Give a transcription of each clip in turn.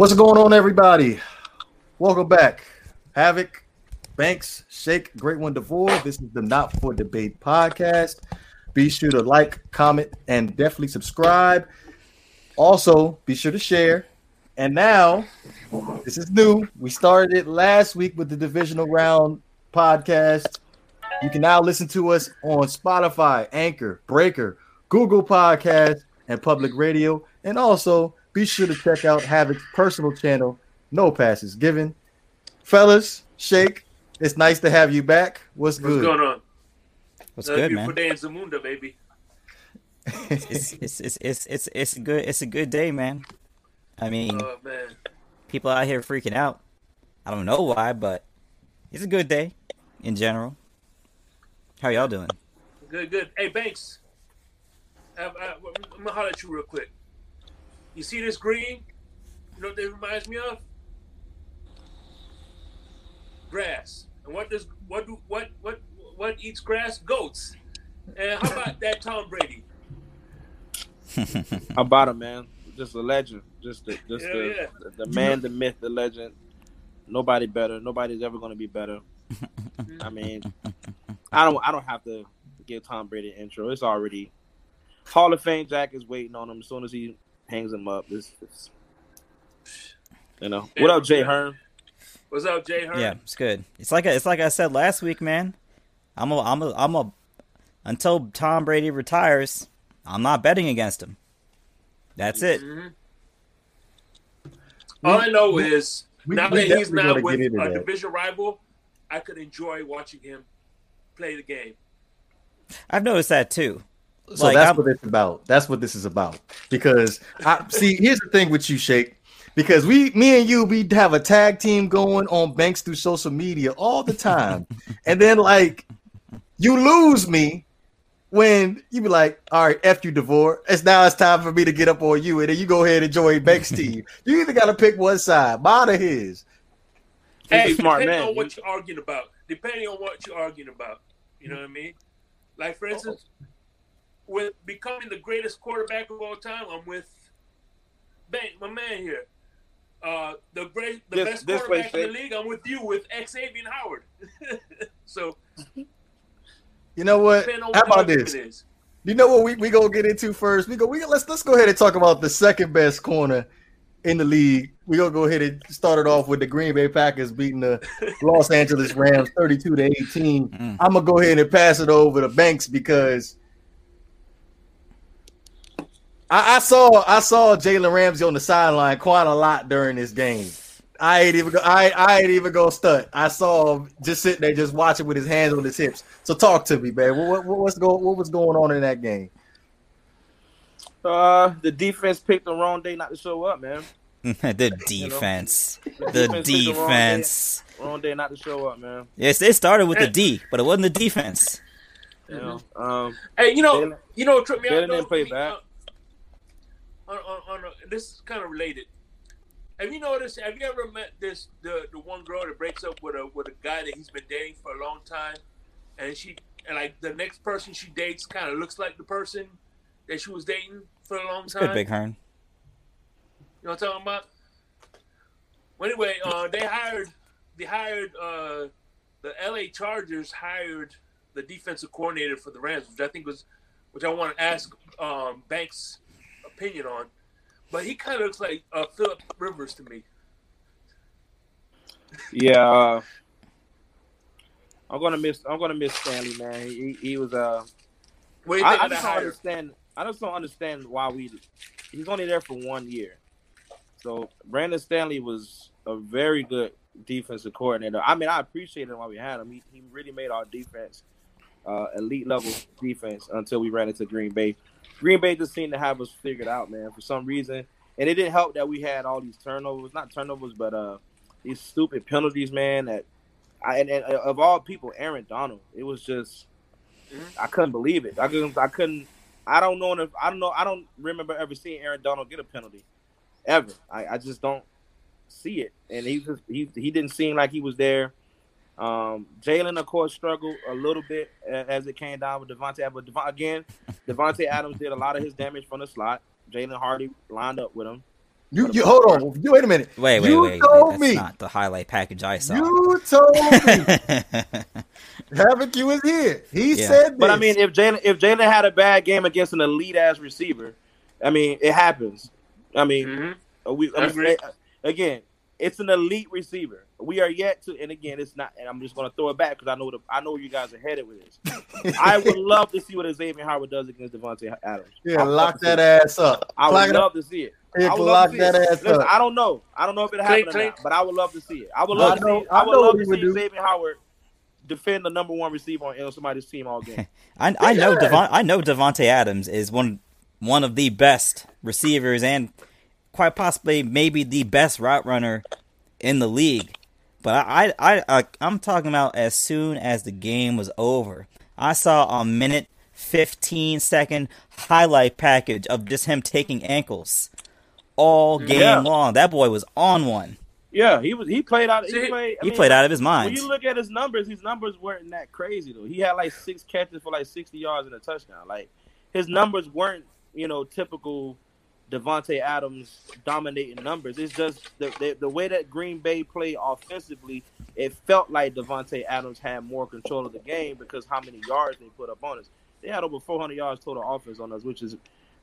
What's going on, everybody? Welcome back. Havoc, Banks, Shake, Great One DeVore. This is the Not for Debate podcast. Be sure to like, comment, and definitely subscribe. Also, be sure to share. And now, this is new. We started it last week with the divisional round podcast. You can now listen to us on Spotify, Anchor, Breaker, Google Podcast, and Public Radio. And also, be sure to check out Havoc's personal channel, No Passes Given. Fellas, Shake, it's nice to have you back. What's, What's good? What's going on? What's Another good, beautiful man? day in Zamunda, baby. It's it's it's it's it's it's good it's a good day, man. I mean, Oh man. people out here freaking out. I don't know why, but it's a good day in general. How y'all doing? Good, good. Hey, Banks. I, I, I'm gonna holler at you real quick. You see this green? You know what that reminds me of? Grass. And what does what do what what what eats grass? Goats. And how about that Tom Brady? How about him, man. Just a legend. Just the just Hell the, yeah. the, the man, the myth, the legend. Nobody better. Nobody's ever going to be better. I mean, I don't. I don't have to give Tom Brady an intro. It's already Hall of Fame. Jack is waiting on him as soon as he hangs him up. This, this you know. What up, Jay Hearn? What's up, Jay Hearn? yeah, it's good. It's like it's like I said last week, man. I'm a I'm a I'm a until Tom Brady retires, I'm not betting against him. That's it. Mhm. All I know is we- now we that he's not with a that. division rival, I could enjoy watching him play the game. I've noticed that too. So Like, that's I'm- what it's about. That's what this is about. Because I see, here's the thing with you, Shake. Because we, me and you, we have a tag team going on Banks through social media all the time, and then like you lose me when you be like, "All right, f you, Devore. It's now it's time for me to get up on you," and then you go ahead and join Banks' team. You either got to pick one side, mine or his. Hey, a smart depending man. on what you're arguing about, depending on what you're arguing about, you know what I mean? Like for oh. instance, with becoming the greatest quarterback of all time, I'm with Bank, my man here. Uh, the great, the This- best this way, quarterback in the league. I'm with you with Xavier Howard. so You know what? How about this? You know what we we gonna get into first? We go we let's let's go ahead and talk about the second best corner in the league. We gonna go ahead and start it off with the Green Bay Packers beating the Los Angeles Rams 32 to 18. Mm. I'm gonna go ahead and pass it over to Banks because I, I saw I saw Jalen Ramsey on the sideline quite a lot during this game. I ain't even go, I I ain't even go stunt. I saw him just sitting there just watching with his hands on his hips. So talk to me, man. What, what what's going what was going on in that game? Uh, the defense picked the wrong day not to show up, man. the defense. The The defense the wrong day- Wrong day not to show up, man. Yes, it started with the D, but it wasn't the defense. You know. Um, Hey, you know, Jalen- you know, what tripped me Jalen out. didn't play I mean, bad. uh, On, on, on a, this is kind of related. Have you noticed? Have you ever met this the the one girl that breaks up with a with a guy that he's been dating for a long time, and she and like the next person she dates kind of looks like the person that she was dating for a long time. good, Big Hearn. You know what I'm talking about? Well, anyway, uh, they hired they hired uh, the L.A. Chargers hired the defensive coordinator for the Rams, which I think was which I want to ask um, Banks' opinion on. But he kind of looks like uh, Philip Rivers to me. yeah. Uh, I'm gonna miss. I'm gonna miss Staley, man. He, he was. Uh, I, I just don't hire? understand. I just don't understand why we. He's only there for one year, so Brandon Staley was a very good defensive coordinator. I mean, I appreciated while we had him. He, he really made our defense uh, elite level defense until we ran into Green Bay. Green Bay just seemed to have us figured out, man, for some reason. And it didn't help that we had all these turnovers, not turnovers, but uh, these stupid penalties, man. That I, and, and of all people, Aaron Donald. It was just I couldn't believe it. I couldn't. I couldn't. I don't know if I don't know. I don't remember ever seeing Aaron Donald get a penalty, ever. I, I just don't see it. And he just he he didn't seem like he was there. Um, Jalen, of course, struggled a little bit as it came down with Davante. But Devon, again, Davante Adams did a lot of his damage from the slot. Jalen Hardy lined up with him. You, you hold on. You wait a minute. Wait, wait, you wait. wait. told That's me. not the highlight package I saw. You told me. Havoc, you was here. He Yeah. said this. But I mean, if Jalen if Jalen had a bad game against an elite ass receiver, I mean, it happens. I mean, Mhm. uh, we I I'm agree. saying- again, it's an elite receiver. We are yet to, and again, it's not. And I'm just going to throw it back because I know the, I know where you guys are headed with this. I would love to see what Xavier Howard does against Davante Adams. yeah, I would lock that see ass up. I Lock would it up. love to see it. Yeah, I would lock love to see that it. ass Listen, up. I don't know. I don't know if it Clink, happened or clink. not, but I would love to see it. I would I love to see. I I would know love to see. Xavier Howard defend the number one receiver on on somebody's team all game. I, I know Yeah. Devon, I know Davante Adams is one one of the best receivers and quite possibly maybe the best route runner in the league. But I I, I I I'm talking about as soon as the game was over. I saw a minute 15 second highlight package of just him taking ankles all game Yeah. long. That boy was on one. Yeah, he was. He played out. He played. I He mean, played out of his mind. When you look at his numbers, his numbers weren't that crazy though. He had like six catches for like sixty yards and a touchdown. Like his numbers weren't, you know, typical Davante Adams dominating numbers. It's just the, the the way that Green Bay played offensively. It felt like Davante Adams had more control of the game because how many yards they put up on us. They had over 400 yards total offense on us, which is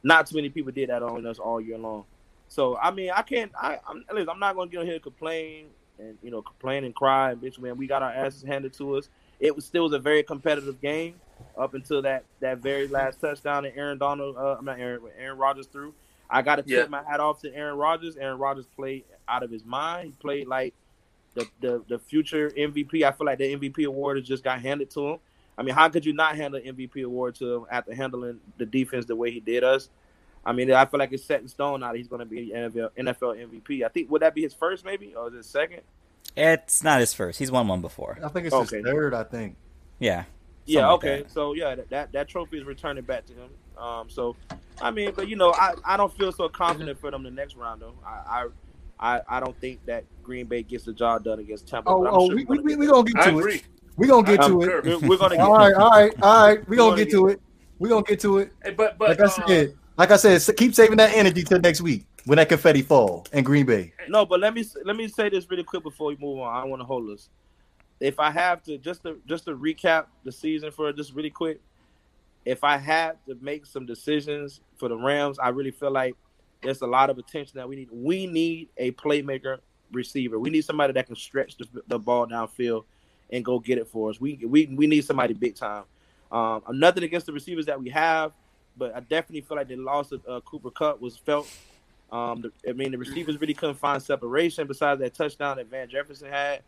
not too many people did that on us all year long. So I mean, I can't. I, I'm listen, I'm not going to get on here and complain and you know complain and cry and bitch. Man, we got our asses handed to us. It was still was a very competitive game up until that that very last touchdown that Aaron Donald, uh, I'm not Aaron, Aaron Rodgers threw. I got to tip Yeah. my hat off to Aaron Rodgers. Aaron Rodgers played out of his mind. He played like the, the the future MVP. I feel like the MVP award has just got handed to him. I mean, how could you not hand the MVP award to him after handling the defense the way he did us? I mean, I feel like it's set in stone now that he's going to be NFL, NFL MVP. I think would that be his first, maybe, or is it second? It's not his first. He's won one before. I think it's Okay. his third. I think. Yeah. Yeah, Something like okay. that. So yeah, that, that that trophy is returning back to him. Um, so I mean, but you know, I, I don't feel so confident for them the next round though. I I I, I don't think that Green Bay gets the job done against Tampa. Oh, but I'm oh, sure we, we're we, gonna we, get we gonna get I to agree. it. We gonna get I'm to sure. it. there. We're, we're gonna get All right, all right, all right. We We're gonna gonna get to it. We gonna get to it. Hey, but but Like I uh, said, like I said, keep saving that energy till next week when that confetti fall in Green Bay. No, but let me let me say this really quick before we move on. I don't want to hold us. If I have to just to just to recap the season for just really quick, if I had to make some decisions for the Rams, I really feel like there's a lot of attention that we need. We need a playmaker receiver. We need somebody that can stretch the, the ball downfield and go get it for us. We we we need somebody big time. Um, I'm nothing against the receivers that we have, but I definitely feel like the loss of uh, Cooper Kupp was felt. Um, the, I mean, the receivers really couldn't find separation besides that touchdown that Van Jefferson had.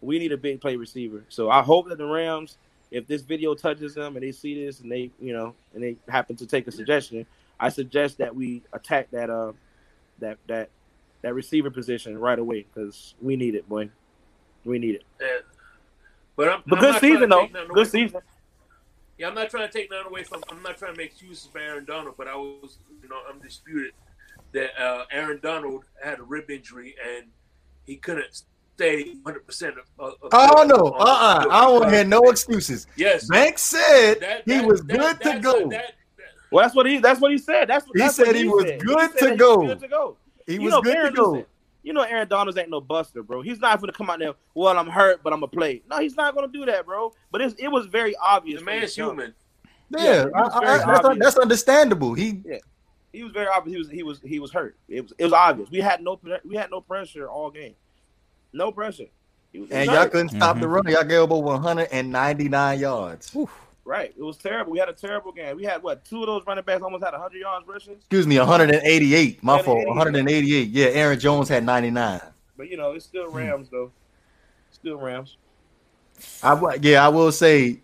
We need a big play receiver. So I hope that the Rams, if this video touches them and they see this and they, you know, and they happen to take a suggestion, I suggest that we attack that uh that that that receiver position right away because we need it, boy. We need it. yeah. but I'm, But I'm good season though. Good from- season. Yeah, I'm not trying to take nothing away from. I'm not trying to make excuses for Aaron Donald, but I was, you know, I'm disputed that uh, Aaron Donald had a rib injury and he couldn't stay 100 percent of. of Oh no, on uh, uh the I don't field. want to hear no excuses. Yes, Banks said that- he was that- good to go. what- that- Well, that's what he. That's what he said. That's what He that's said what he was said. good He to said he go. was Good to go. He You was know, good Aaron, to go. listen, You know, Aaron Donalds ain't no buster, bro. He's not going to come out there. Well, I'm hurt, but I'm gonna play. No, he's not going to do that, bro. But it's, it was very obvious. the from man's human. Yeah, Yeah, I, I, that's, that's understandable. He He was very obvious. He was he was he was hurt. It was it was obvious. We had no we had no pressure all game. No pressure. He was, he and y'all couldn't stop Mhm. the run. Y'all gave up over 199 yards. right. It was terrible. We had a terrible game. We had what two of those running backs almost had 100 yards rushing. Excuse me, 188. My fault. 188. 188. Yeah, Aaron Jones had 99. But you know, it's still Hmm. Rams though. Still Rams. I w- yeah, I will say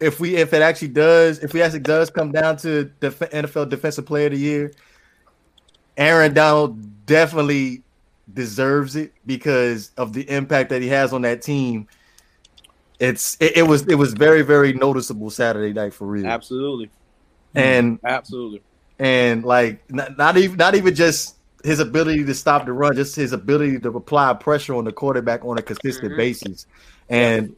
if we if it actually does if we actually does come down to the NFL Defensive Player of the Year, Aaron Donald definitely deserves it because of the impact that he has on that team. It's it, it was it was very very noticeable Saturday night for real, Absolutely. and Absolutely. and like not, not even not even just his ability to stop the run, just his ability to apply pressure on the quarterback on a consistent Mhm. basis. And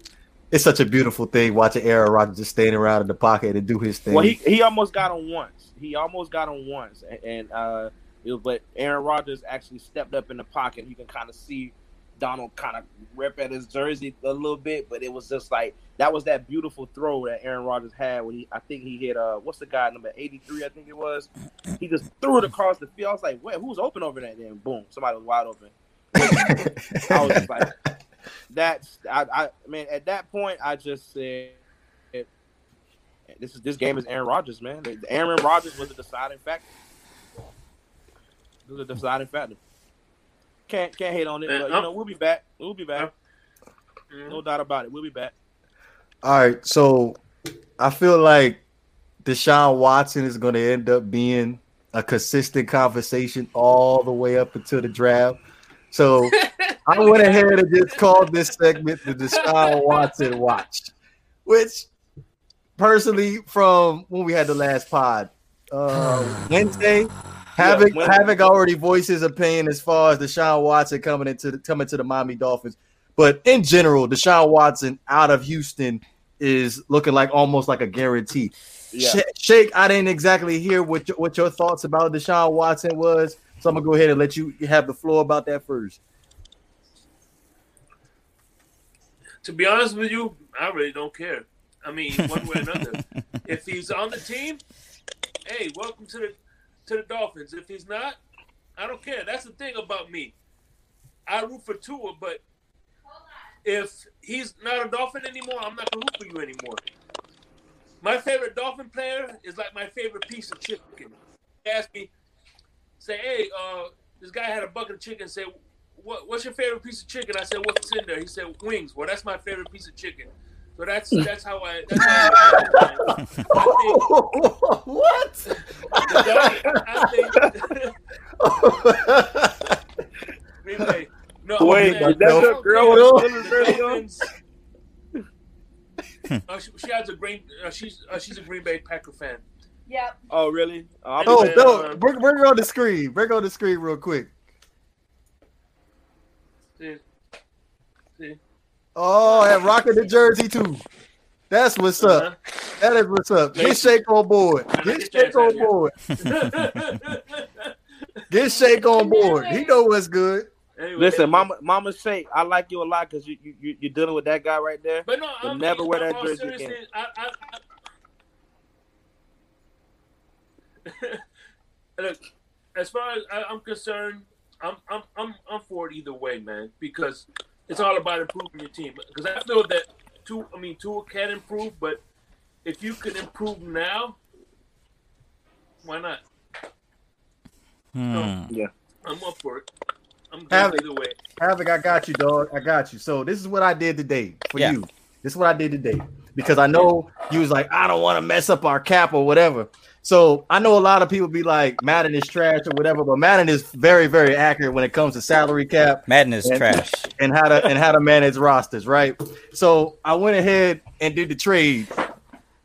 it's such a beautiful thing watching Aaron Rodgers just standing around in the pocket and do his thing. Well, he he almost got him once. He almost got him once, and uh, It but Aaron Rodgers actually stepped up in the pocket. You can kind of see Donald kind of rip at his jersey a little bit, but it was just like that was that beautiful throw that Aaron Rodgers had when he I think he hit uh what's the guy number eighty three I think it was. He just threw it across the field. I was like, wait, who's open over there? Then boom, somebody was wide open. I was just like, that's I, I mean at that point I just said this is this game is Aaron Rodgers, man. Aaron Rodgers was the deciding factor. It was a deciding factor. Can't can't hate on it, but you know we'll be back. We'll be back. No doubt about it. We'll be back. All right, so I feel like Deshaun Watson is going to end up being a consistent conversation all the way up until the draft. So I went ahead and just called this segment the Deshaun Watson Watch, which personally, from when we had the last pod, uh, Wednesday, Havoc yeah, Havoc already voiced his opinion as far as Deshaun Watson coming into the, coming to the Miami Dolphins. But in general, Deshaun Watson out of Houston is looking like almost like a guarantee. Yeah. Shake, I didn't exactly hear what your, what your thoughts about Deshaun Watson was, so I'm gonna go ahead and let you have the floor about that first. To be honest with you, I really don't care. I mean, one way or another, if he's on the team, hey, welcome to the to the Dolphins. If he's not, I don't care. That's the thing about me. I root for Tua, but if he's not a Dolphin anymore, I'm not gonna root for you anymore. My favorite Dolphin player is like my favorite piece of chicken. Ask me, say, hey, uh, this guy had a bucket of chicken. Say, what, what's your favorite piece of chicken? I said, what's in there? He said, wings. Well, that's my favorite piece of chicken. So that's that's how I. That's how I, I think, what? I, I think. anyway, no, Wait, that's a girl with uh, she, she, has a green. Uh, she's uh, she's a Green Bay Packer fan. Yep. Oh really? Oh, oh no! Bring, bring her on the screen. Bring her on the screen real quick. See, see. Oh, and rocking the jersey too. That's what's up. Uh-huh. That is what's up. Get Shake on board. Get Shake on board. Get Shake on board. He know what's good. Anyway, Listen, Mama, Mama Shake, I like you a lot because you, you you're dealing with that guy right there. But no, I'm, never wear that jersey again. I, I, I... Look, as far as I, am concerned, I'm I'm I'm I'm for it either way, man. Because it's all about improving your team. Because I feel that Tua, I mean, Tua can improve, but if you can improve now, why not? Hmm. So, yeah, I'm up for it. I'm Havoc, either way. Havoc, I got you, dog. I got you. So this is what I did today for yeah. you. This is what I did today because I know you was like, I don't want to mess up our cap or whatever. So I know a lot of people be like, Madden is trash or whatever, but Madden is very, very accurate when it comes to salary cap. Madden is and, trash. And how to and how to manage rosters, right? So I went ahead and did the trade.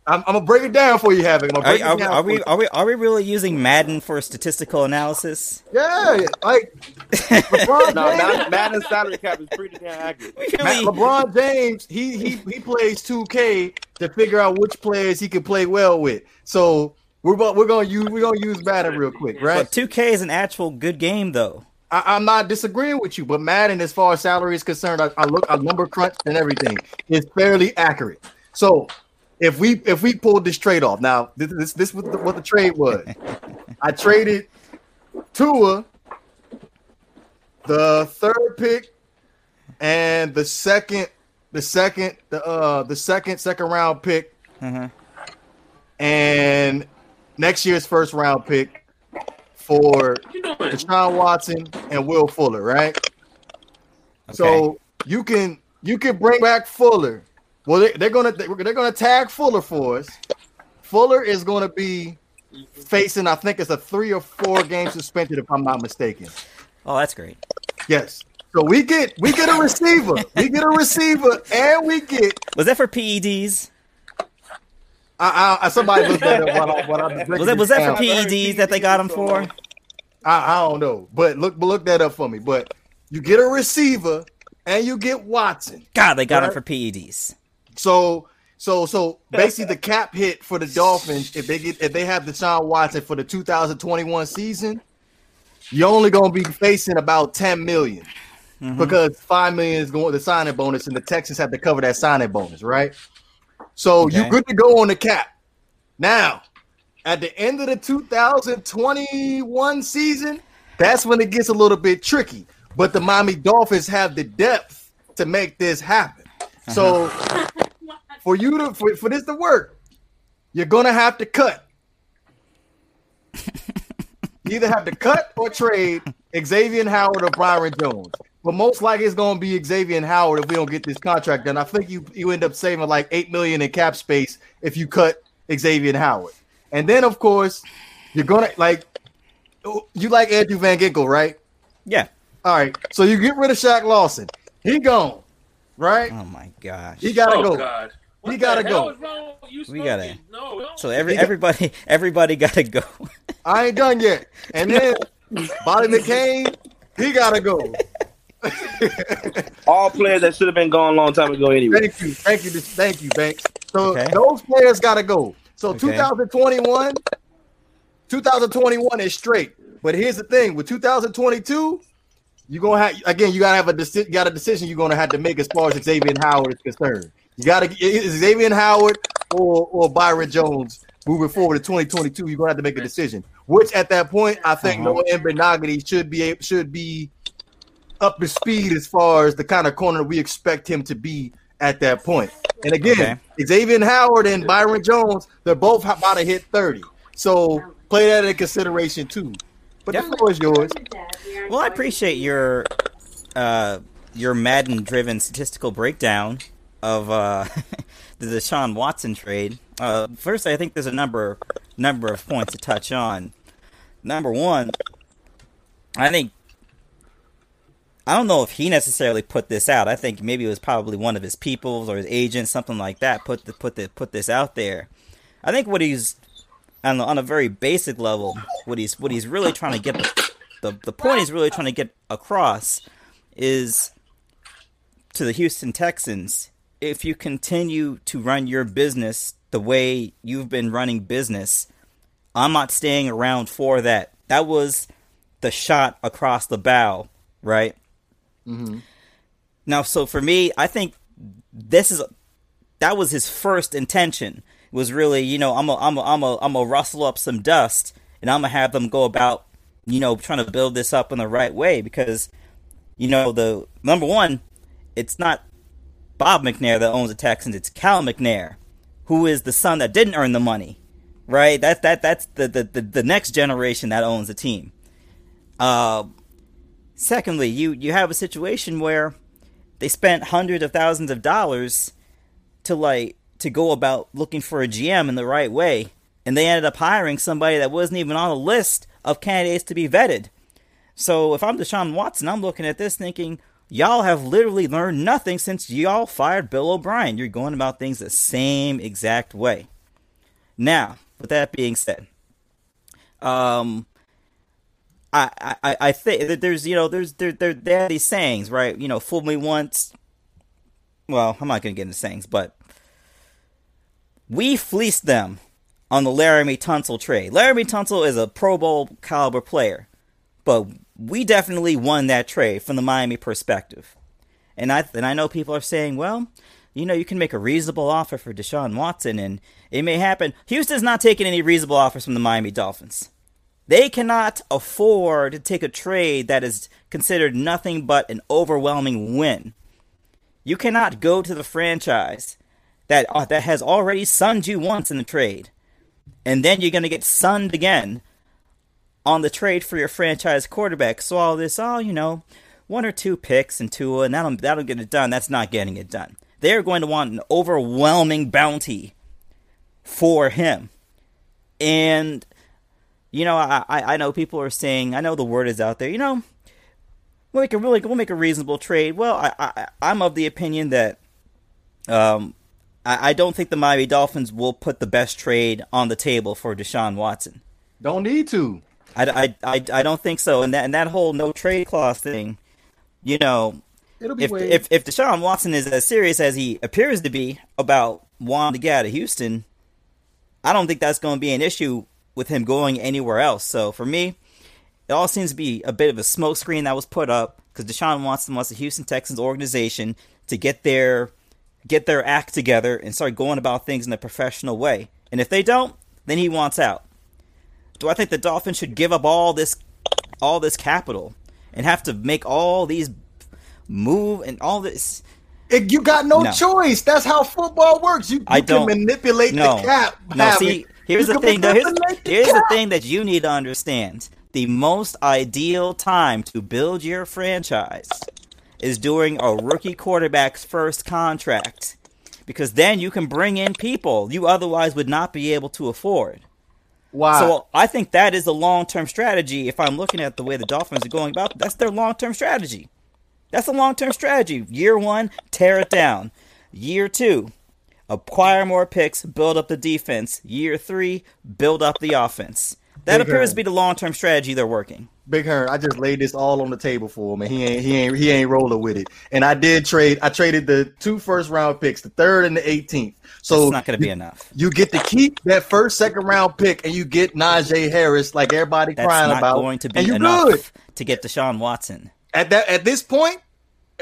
I'm, I'm gonna break it down for you, Havoc. Are, are, are we are we are we really using Madden for statistical analysis? Yeah, like LeBron no, Madden salary cap is pretty damn accurate. Really? LeBron James, he he he plays 2K to figure out which players he can play well with. So we're we're gonna use we're gonna use Madden real quick, right? But 2K is an actual good game, though. I, am not disagreeing with you, but Madden, as far as salary is concerned, I, I look, I number crunch and everything is fairly accurate. So if we if we pulled this trade off, now this this, this was the, what the trade was. I traded Tua, the third pick, and the second, the second, the uh the second second round pick, mm-hmm. and next year's first round pick for Deshaun Watson and Will Fuller, right? Okay. So you can you can bring back Fuller well, they, are gonna they're gonna tag Fuller for us. Fuller is gonna be facing, I think it's a three or four game suspension, if I'm not mistaken. Oh, that's great. Yes. So we get we get a receiver, we get a receiver, and we get. Was that for PEDs? I, I, somebody looked at it while I, while I was that was that for PEDs that they got him for? I, I don't know, but look look that up for me. But you get a receiver and you get Watson. God, they got right? him for PEDs. So so so basically the cap hit for the Dolphins if they get if they have Deshaun Watson for the 2021 season you're only gonna be facing about 10 million mm-hmm. because five million is going the signing bonus, and the Texans have to cover that signing bonus, right? So Okay. you're good to go on the cap. Now, at the end of the 2021 season, that's when it gets a little bit tricky. But the Miami Dolphins have the depth to make this happen. Uh-huh. So for you to for, for this to work, you're gonna have to cut. you either have to cut or trade Xavier Howard or Byron Jones. But most likely it's gonna be Xavier Howard if we don't get this contract done. I think you you end up saving like eight million in cap space if you cut Xavier Howard. And then of course you're gonna like you like Andrew Van Ginkel, right? Yeah. All right. So you get rid of Shaq Lawson. He gone, right? Oh my gosh. He gotta oh go. God. We What gotta go. hell is wrong with you We gotta- No, no. So every everybody everybody gotta go. I ain't done yet. And then Bobby McCain, he gotta go. All players that should have been gone a long time ago anyway. Thank you, thank you, thank you, Banks. So Okay. those players gotta go. So Okay. 2021, 2021 is straight. But here's the thing: with 2022, you're gonna have again, you gotta have a deci- got a decision you're gonna have to make as far as Xavier Howard is concerned. You gotta is Xavier Howard or or Byron Jones moving forward to 2022. You're gonna have to make a decision. Which at that point, I think Uh-huh. Noah Igbinoghene should be should be up to speed as far as the kind of corner we expect him to be at that point. And again, Xavier Howard and Byron Jones, they're both about to hit 30. So play that in consideration too. But Yep. the floor is yours. Well, I appreciate your uh, your Madden driven statistical breakdown of uh, the Deshaun Watson trade. Uh, first, I think there's a number number of points to touch on. Number one, I think I don't know if he necessarily put this out. I think maybe it was probably one of his peoples or his agents, something like that, put the, put the, put this out there. I think what he's on, on a very basic level, what he's what he's really trying to get the the point he's really trying to get across is to the Houston Texans. If you continue to run your business the way you've been running business, I'm not staying around for that. That was the shot across the bow, right? Now, so for me, I think this is that was his first intention. Was really, you know, I'm a, I'm a, I'm a, I'm a rustle up some dust, and I'm gonna have them go about, you know, trying to build this up in the right way because, you know, the number one, it's not Bob McNair that owns the Texans. It's Cal McNair, who is the son that didn't earn the money, right? That's that that's the the, the, the next generation that owns the team. Uh, secondly, you you have a situation where they spent hundreds of thousands of dollars to like to go about looking for a GM in the right way, and they ended up hiring somebody that wasn't even on the list of candidates to be vetted. So if I'm Deshaun Watson, I'm looking at this thinking, y'all have literally learned nothing since y'all fired Bill O'Brien. You're going about things the same exact way. Now, with that being said, um, I I, I think that there's you know there's there there they have these sayings right you know fool me once. Well, I'm not gonna get into sayings, but we fleeced them on the Laremy Tunsil trade. Laremy Tunsil is a Pro Bowl caliber player, but we definitely won that trade from the Miami perspective. And I and I know people are saying, well, you know, you can make a reasonable offer for Deshaun Watson, and it may happen. Houston's not taking any reasonable offers from the Miami Dolphins. They cannot afford to take a trade that is considered nothing but an overwhelming win. You cannot go to the franchise that uh, that has already sunned you once in the trade, and then you're going to get sunned again on the trade for your franchise quarterback. So all this, oh, you know, one or two picks and two, and that'll that'll get it done. That's not getting it done. They're going to want an overwhelming bounty for him, and you know, I, I know people are saying, I know the word is out there. You know, we'll make a really we'll make a reasonable trade. Well, I, I I'm of the opinion that um I, I don't think the Miami Dolphins will put the best trade on the table for Deshaun Watson. Don't need to. I, I, I, I don't think so. And that and that whole no trade clause thing, you know, It'll be if waived. if if Deshaun Watson is as serious as he appears to be about wanting to get out of Houston, I don't think that's going to be an issue with him going anywhere else. So for me, it all seems to be a bit of a smokescreen that was put up because Deshaun Watson wants the Houston Texans organization to get their get their act together and start going about things in a professional way. And if they don't, then he wants out. Do I think the Dolphins should give up all this all this capital and have to make all these move and all this It- you got no, No. choice. That's how football works. You, you I can don't- manipulate no. the cap. No, see, here's the thing. though. Here's, here's the thing that you need to understand. The most ideal time to build your franchise is during a rookie quarterback's first contract. Because then you can bring in people you otherwise would not be able to afford. Wow. So I think that is a long term strategy. If I'm looking at the way the Dolphins are going about, that's their long term strategy. That's a long term strategy. Year one, tear it down. Year two, acquire more picks, build up the defense. Year three, build up the offense. That Big appears to be the long term strategy they're working. Big Hearn, I just laid this all on the table for him, and he ain't he ain't he ain't rolling with it. And I did trade. I traded the two first round picks, the third and the 18th. So it's not going to be enough. you get to keep that first second round pick, and you get Najee Harris, like everybody That's crying not about. going to be enough good to get Deshaun Watson. at that at this point.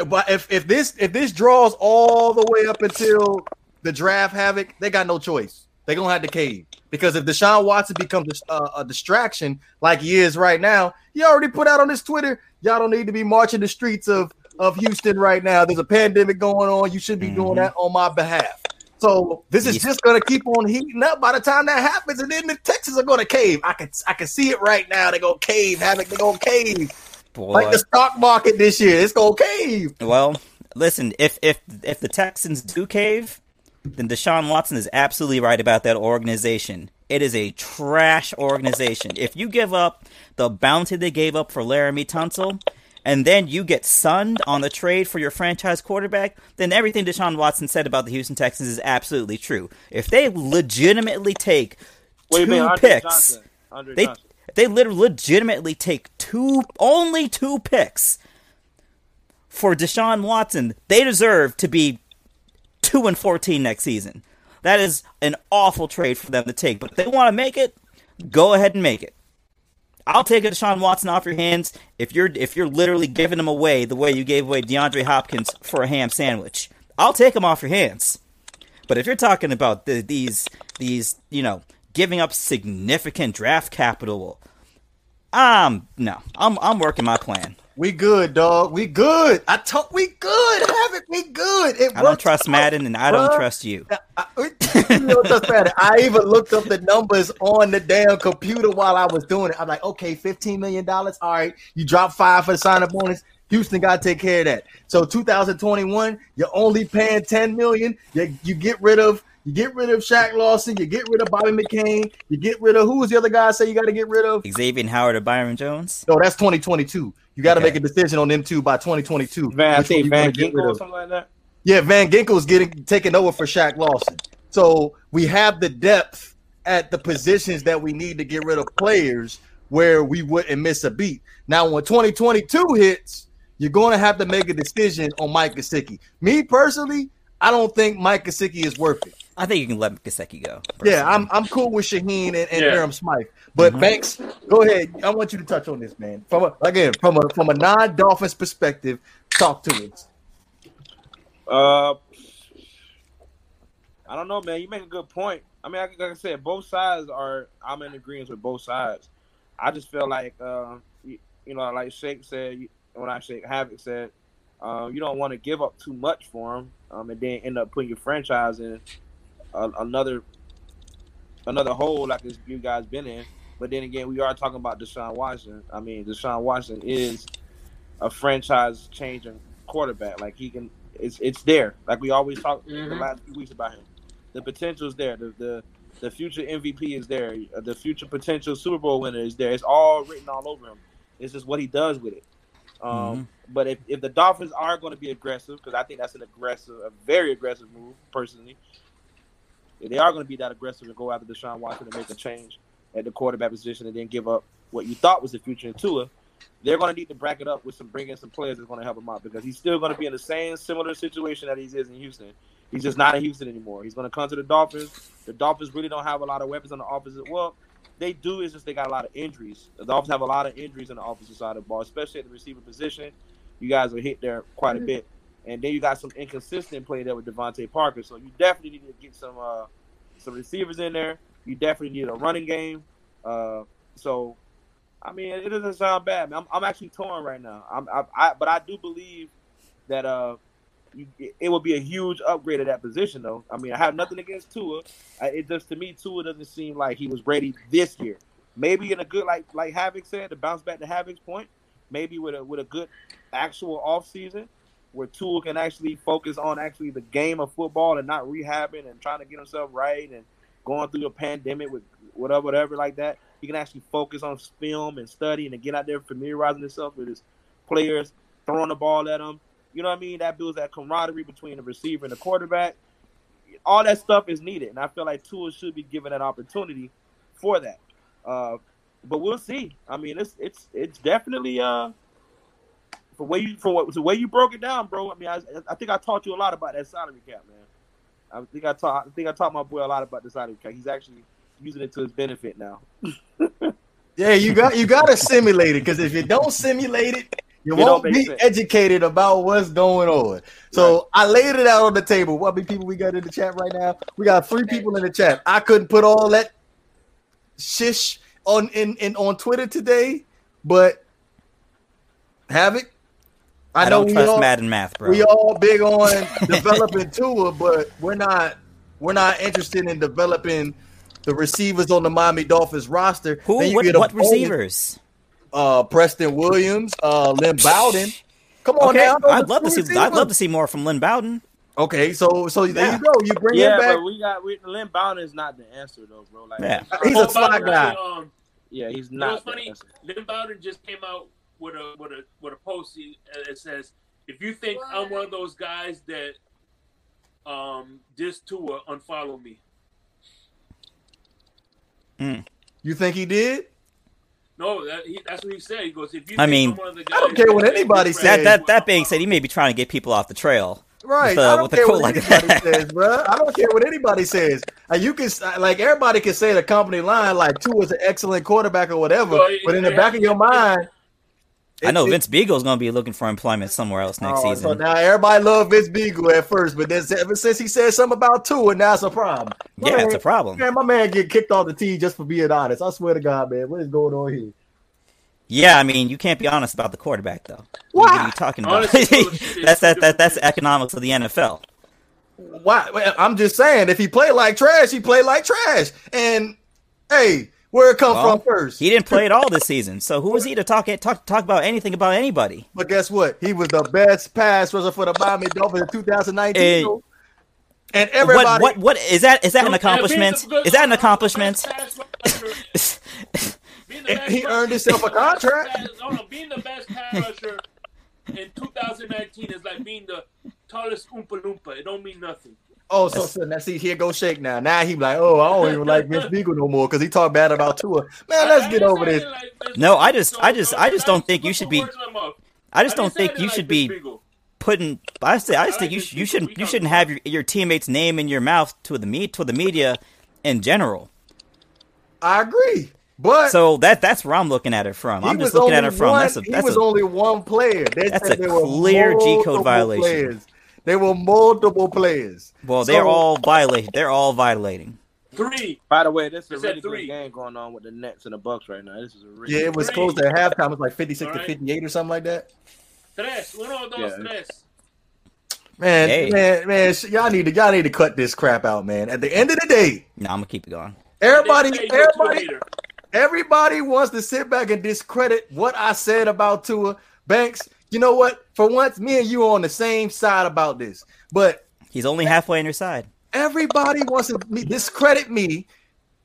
But if if this if this draws all the way up until the draft havoc, they got no choice. They gonna have to cave because if Deshaun Watson becomes a, a distraction like he is right now, he already put out on his Twitter, y'all don't need to be marching the streets of of Houston right now. There's a pandemic going on. You should be doing Mhm. that on my behalf. So this is Yes. just gonna keep on heating up. By the time that happens, and then the Texans are gonna cave. I can I can see it right now. They're gonna cave. Havoc. They're gonna cave. Boy. Like the stock market this year, it's gonna cave. Well, listen, if if if the Texans do cave, then Deshaun Watson is absolutely right about that organization. It is a trash organization. If you give up the bounty they gave up for Laremy Tunsil, and then you get sunned on the trade for your franchise quarterback, then everything Deshaun Watson said about the Houston Texans is absolutely true. If they legitimately take two picks, Johnson? Andre they Johnson. they literally legitimately take two only two picks for Deshaun Watson. They deserve to be two and fourteen next season. That is an awful trade for them to take. But if they want to make it, go ahead and make it. I'll take a Deshaun Watson off your hands if you're if you're literally giving him away the way you gave away DeAndre Hopkins for a ham sandwich. I'll take him off your hands. But if you're talking about the, these these you know giving up significant draft capital, um no, I'm I'm working my plan. We good, dog. We good. I talk. We good. Have it. We good. It I don't trust out, Madden, and I don't trust you. I, you know. I even looked up the numbers on the damn computer while I was doing it. I'm like, okay, fifteen million dollars. All right, you drop five for the sign-up bonus. Houston got to take care of that. So 2021, you're only paying 10 million. You, you get rid of you get rid of Shaq Lawson. You get rid of Bobby McCain. You get rid of who was the other guy? I say you got to get rid of. Xavier Howard or Byron Jones. No, that's 2022. You got to Okay. make a decision on them two by 2022. Van, I think Van gonna get rid Ginkel or of. something like that. Yeah, Van Ginkel's getting taken over for Shaq Lawson. So we have the depth at the positions that we need to get rid of players where we wouldn't miss a beat. Now, when 2022 hits, you're going to have to make a decision on Mike Gesicki. Me personally, I don't think Mike Gesicki is worth it. I think you can let Gesicki go. Yeah, I'm I'm cool with Shaheen and, and Yeah. Durham Smythe. But Mhm. Banks, go ahead. I want you to touch on this, man. From a, again, from a from a non-Dolphins perspective, talk to us. Uh, I don't know, man. You make a good point. I mean, like like I said, both sides are. I'm in agreement with both sides. I just feel like, uh, you, you know, like Shake said, when I Shake Havoc said, uh, you don't want to give up too much for him, um, and then end up putting your franchise in a, another another hole like this you guys been in. But then again, we are talking about Deshaun Watson. I mean, Deshaun Watson is a franchise changing quarterback. Like he can, it's it's there. Like we always talk the Mhm. last few weeks about him. The potential is there. The the the future MVP is there. Uh, The future potential Super Bowl winner is there. It's all written all over him. It's just what he does with it. Um, But if, if the Dolphins are going to be aggressive, because I think that's an aggressive, a very aggressive move, personally. If they are going to be that aggressive and go after Deshaun Watson and make a change at the quarterback position and then give up what you thought was the future in Tua, they're going to need to bracket up with some bring in some players that's going to help him out because he's still going to be in the same similar situation that he is in Houston. He's just not in Houston anymore. He's going to come to the Dolphins. The Dolphins really don't have a lot of weapons on the offensive. Well, they do is just they got a lot of injuries. The Dolphins have a lot of injuries on the offensive side of the ball, especially at the receiver position. You guys are hit there quite a mm-hmm. bit, and then you got some inconsistent play there with DeVante Parker. So you definitely need to get some uh, some receivers in there. You definitely need a running game. Uh, so, I mean, it doesn't sound bad. I'm, I'm actually torn right now. I'm, I, I, but I do believe that uh, you, it will be a huge upgrade at that position, though. I mean, I have nothing against Tua. It just to me, Tua doesn't seem like he was ready this year. Maybe in a good, like like Havoc said, to bounce back to Havoc's point. Maybe with a with a good actual off season where Tua can actually focus on actually the game of football and not rehabbing and trying to get himself right and going through a pandemic with whatever, whatever like that. He can actually focus on film and studying and get out there familiarizing himself with his players, throwing the ball at them. You know what I mean? That builds that camaraderie between the receiver and the quarterback. All that stuff is needed, and I feel like Tua should be given an opportunity for that. Uh, but we'll see. I mean, it's it's it's definitely uh for way you for what the way you broke it down, bro. I mean, I, I think I taught you a lot about that salary cap, man. I think I taught I think I taught my boy a lot about the salary cap. He's actually using it to his benefit now. yeah, you got you got to simulate it because if you don't simulate it, you It won't be sense. educated about what's going on. So I laid it out on the table. What many people we got in the chat right now? We got three people in the chat. I couldn't put all that shish on in, in on Twitter today, but Havoc. I, I, know don't we trust all, Madden math, bro. we all big on developing Tua, but we're not we're not interested in developing the receivers on the Miami Dolphins roster. Who? Then you What, get what receivers? Uh, Preston Williams, uh, Lynn Bowden. Come on Okay, now. I'd love to two see. I'd love to see more from Lynn Bowden. Okay, so so there you go. You bring yeah, him back. but we got we, Lynn Bowden is not the answer though, bro. Like, Yeah. He's a slot guy. Um, yeah, he's you know not. what's funny? Lynn Bowden just came out with a with a with a post. He- uh, It says, "If you think I'm one of those guys that um this tour, unfollow me." You think he did? No, that, he, that's what he said. He goes, "If you I think mean, I'm one of the I don't care what anybody says. That that that being said, he may be trying to get people off the trail. Right. With, uh, I don't with the care quote what like anybody that. says, bro. I don't care what anybody says. Uh, you can like everybody can say the company line like Tua is an excellent quarterback or whatever, Well, it- but in the it back of your mind, I know it- Vince Biegel's going to be looking for employment somewhere else next Oh, season. So now everybody loved Vince Beagle at first, but then ever since he said something about Tua, and now it's a problem. My yeah, man, it's a problem. Man, my man get kicked off the team just for being honest. I swear to God, man, what is going on here? Yeah, I mean, you can't be honest about the quarterback though. Why? What are you talking about? Honestly, that's that, that that's the economics of the NFL. Why? I'm just saying, if he played like trash, he played like trash. And hey, where it come Well, from first? He didn't play at all this season, so who was he to talk talk talk about anything about anybody? But guess what? He was the best pass rusher for the Miami Dolphins in 2019. Eh, and everybody, What what what is that? Is that an Dude, and being accomplishment? Is that an accomplishment? pass rusher- being the And best he earned himself a contract. No, no, being the best pass rusher in 2019 is like being the tallest Oompa Loompa. It don't mean nothing. Oh, so, so now see, here go Shake now. Now he like, oh, I don't even like Vince Biegel no more because he talked bad about Tua. Man, let's I- get over didn't this. say it like No, I just- So, I just- so I just don't don't think you should be- words in my mouth. I just don't think you should be putting. I say I just think you this sh- you shouldn't you shouldn't have your, your teammates' name in your mouth to the me to the media in general. I agree, but So that that's where I'm looking at it from. I'm just looking at only it from One, that's a he that's was a, only one player. They that's a clear G-code violation. Players. There were multiple players. well they're all violating. They're all violating. Three. By the way, this is They a said really good three. game going on with the Nets and the Bucks right now. This is a really Yeah, it was Three. close to halftime. It was like 56 All to 58 or something like that. Tres. Uno, dos, Yeah. tres. Man, Hey. man, man, y'all need to y'all need to cut this crap out, man. At the end of the day, No, I'm gonna keep it going. everybody, They say you're a everybody, everybody wants to sit back and discredit what I said about Tua Banks. You know what? For once, me and you are on the same side about this. But He's only halfway on your side. everybody wants to discredit me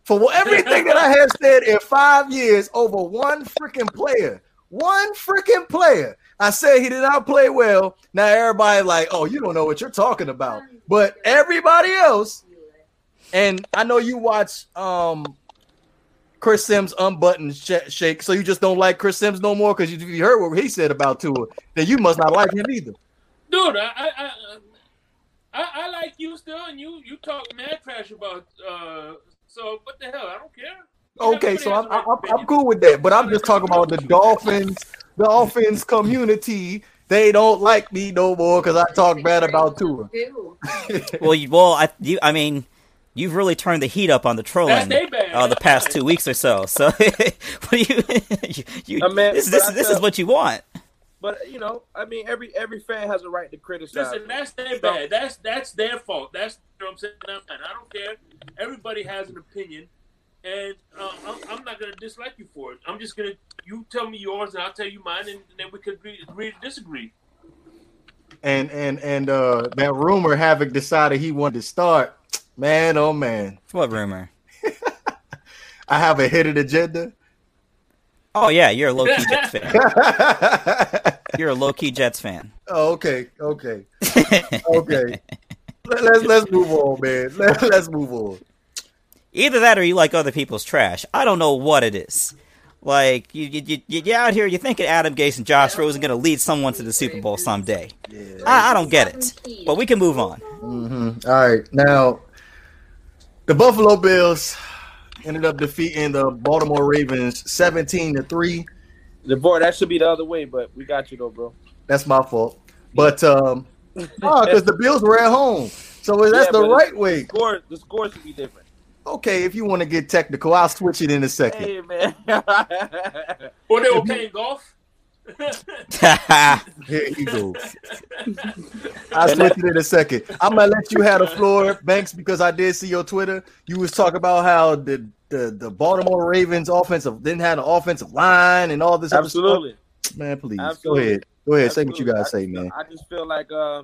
for everything that I have said in five years over one freaking player. One freaking player. I said he did not play well. Now everybody like, oh, you don't know what you're talking about. But everybody else, and I know you watch um Chris Sims unbuttoned sh- shake, so you just don't like Chris Sims no more because you, you heard what he said about Tua. Then you must not like him either. Dude, I, I, I, I, I like you still, and you, you talk mad trash about. Uh, so what the hell? I don't care. Okay, so I'm, I'm I'm cool with that, but I'm just talking about the Dolphins, the Dolphins community. They don't like me no more because I talk bad about Tua. Well, you, well, I, you, I mean, you've really turned the heat up on the trolling That's uh, the past two weeks or so. So, what do you? you, you I mean, this this, this feel- is what you want. But you know, I mean, every every fan has a right to criticize. Listen, that's their bad. That's that's their fault. That's you know what I'm saying. I'm- And I don't care. Everybody has an opinion, and uh, I'm, I'm not gonna dislike you for it. I'm just gonna you tell me yours, and I'll tell you mine, and, then we could agree, agree to disagree. And and and uh that rumor Havoc decided he wanted to start. Man, oh man, What rumor? I have a hidden agenda. Oh yeah, you're a low key Jets fan. You're a low key Jets fan. oh, okay, okay, okay. Let, let's let's move on, man. Let, let's move on. Either that or you like other people's trash. I don't know what it is. Like you, you, you, you're out here. You're thinking Adam Gase and Josh Rosen going to lead someone to the Super Bowl someday. I, I don't get it. But we can move on. hmm All right, now the Buffalo Bills ended up defeating the Baltimore Ravens seventeen to three. The boy, that should be the other way, but we got you though, bro. That's my fault. But um, oh, because the Bills were at home, so that's Yeah, the but right way. Score, the score should be different. Okay, if you want to get technical, I'll switch it in a second. Hey man, Or they were playing golf. Here you go. I'll switch it in a second. I'm gonna let you have the floor, Banks, because I did see your Twitter. You was talking about how the the, the Baltimore Ravens offensive didn't have an offensive line and all this other absolutely. stuff. Man, please Absolutely. go ahead. Go ahead. Say what you Absolutely. gotta I say, feel- man. I just feel like, uh,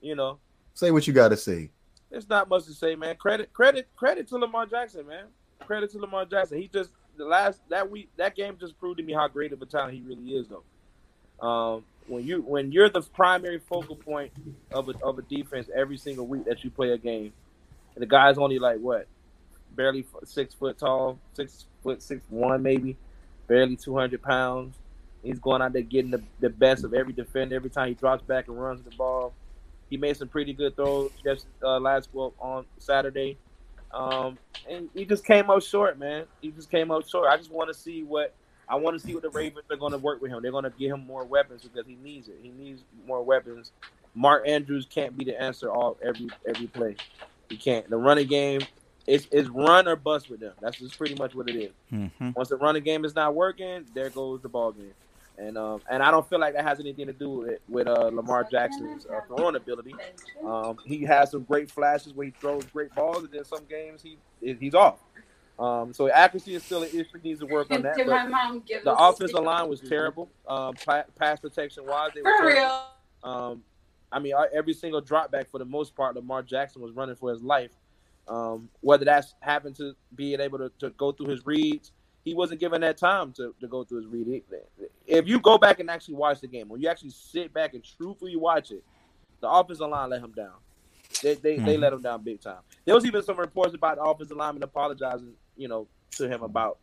you know, Say what you gotta say. There's not much to say, man. Credit, credit, credit to Lamar Jackson, man. Credit to Lamar Jackson. He just the last that week that game just proved to me how great of a talent he really is, though. Um, when you when you're the primary focal point of a of a defense every single week that you play a game, and the guy's only like what, barely six foot tall, six foot six one maybe, barely two hundred pounds. He's going out there getting the, the best of every defender every time he drops back and runs the ball. He made some pretty good throws just uh, last well on Saturday, um, and he just came up short, man. He just came up short. I just want to see what I want to see what the Ravens are going to work with him. They're going to give him more weapons because he needs it. He needs more weapons. Mark Andrews can't be the answer all every every play. He can't. The running game, it's, it's run or bust with them. That's just pretty much what it is. hmm Once the running game is not working, there goes the ball game. And um, and I don't feel like that has anything to do with with uh, Lamar Jackson's uh, throwing ability. Um, he has some great flashes where he throws great balls, and then some games he he's off. Um, so accuracy is still an issue. He needs to work on that. Did my mom give the offensive line was terrible. Um, pa- pass protection wise, they were For terrible. real. Um, I mean, uh, every single drop back for the most part, Lamar Jackson was running for his life. Um, whether that's happened to being able to, to go through his reads, he wasn't given that time to, to go through his read. If you go back and actually watch the game, when you actually sit back and truthfully watch it, the offensive line let him down. They they, they Mhm. let him down big time. There was even some reports about the offensive lineman apologizing, you know, to him about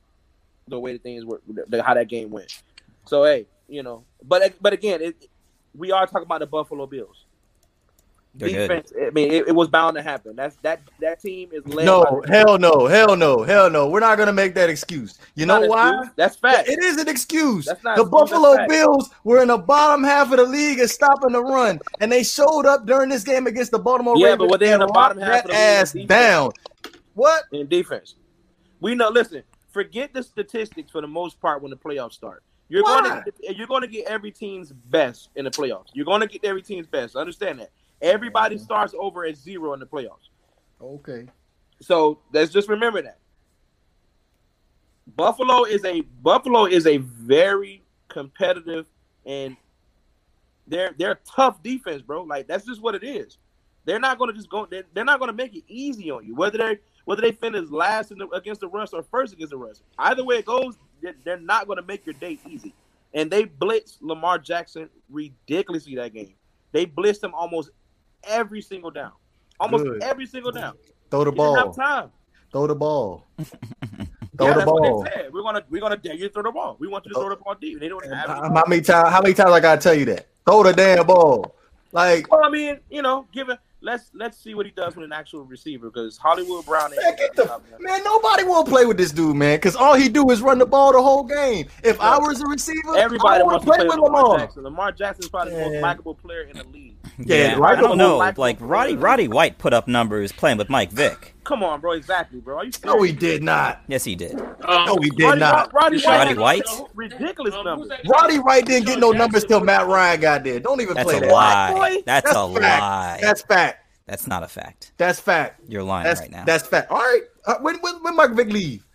the way the things were, the, how that game went. So hey, you know, but but again, it, we are talking about the Buffalo Bills. They're good. Defense. I mean, it, it was bound to happen. That's that that team is led. No, by- hell no, hell no, hell no. We're not gonna make that excuse. You know why? excuse. That's fact. It is an excuse. That's not the excuse, that's Buffalo fact. Bills were in the bottom half of the league and stopping the run, and they showed up during this game against the Baltimore Yeah, Ravens. but were they in the bottom half of the league in ass defense? down? What? in defense. We know. Listen, forget the statistics for the most part when the playoffs start. You're Why? going to you're going to get every team's best in the playoffs. You're going to get every team's best. Understand that. Everybody starts over at zero in the playoffs. Okay. So let's just remember that. Buffalo is a Buffalo is a very competitive and they're they're tough defense, bro. Like that's just what it is. They're not going to just go. They're, they're not going to make it easy on you. Whether they whether they finish last in the, against the rush or first against the rush, either way it goes, they're, they're not going to make your day easy. And they blitzed Lamar Jackson ridiculously that game. They blitzed him almost every single down, almost Good. every single down. Throw the He didn't have ball. time. Throw the ball. Throw yeah, the that's what ball. they said. We're gonna we're gonna dare you to throw the ball. We want you to throw the ball deep. They don't have. How how many times? How many times I gotta tell you that? Throw the damn ball. Like well, I mean, you know, given let's let's see what he does with an actual receiver because Hollywood Brown. ain't Man, get the, gonna stop him. man, nobody will play with this dude, man, because all he do is run the ball the whole game. If I was a receiver, Everybody wants would to play with Lamar, Lamar. Jackson. Lamar Jackson is probably the most likable player in the league. Yeah, I don't know. Like- Like Roddy Roddy White put up numbers playing with Mike Vick. Come on, bro. Exactly, bro. Are you No, he did not. Yes, he did. Um, No, he did Roddy, not. Roddy, Deshaun- Roddy White. White? Ridiculous Um, numbers. Roddy White didn't get no Deshaun numbers till Matt Ryan got there. Don't even That's play a that. lie. boy. That's, That's a fact. lie. That's fact. That's not a fact. That's fact. You're lying That's right now. that's fact. All right. Uh, when when when Mike Vick leave?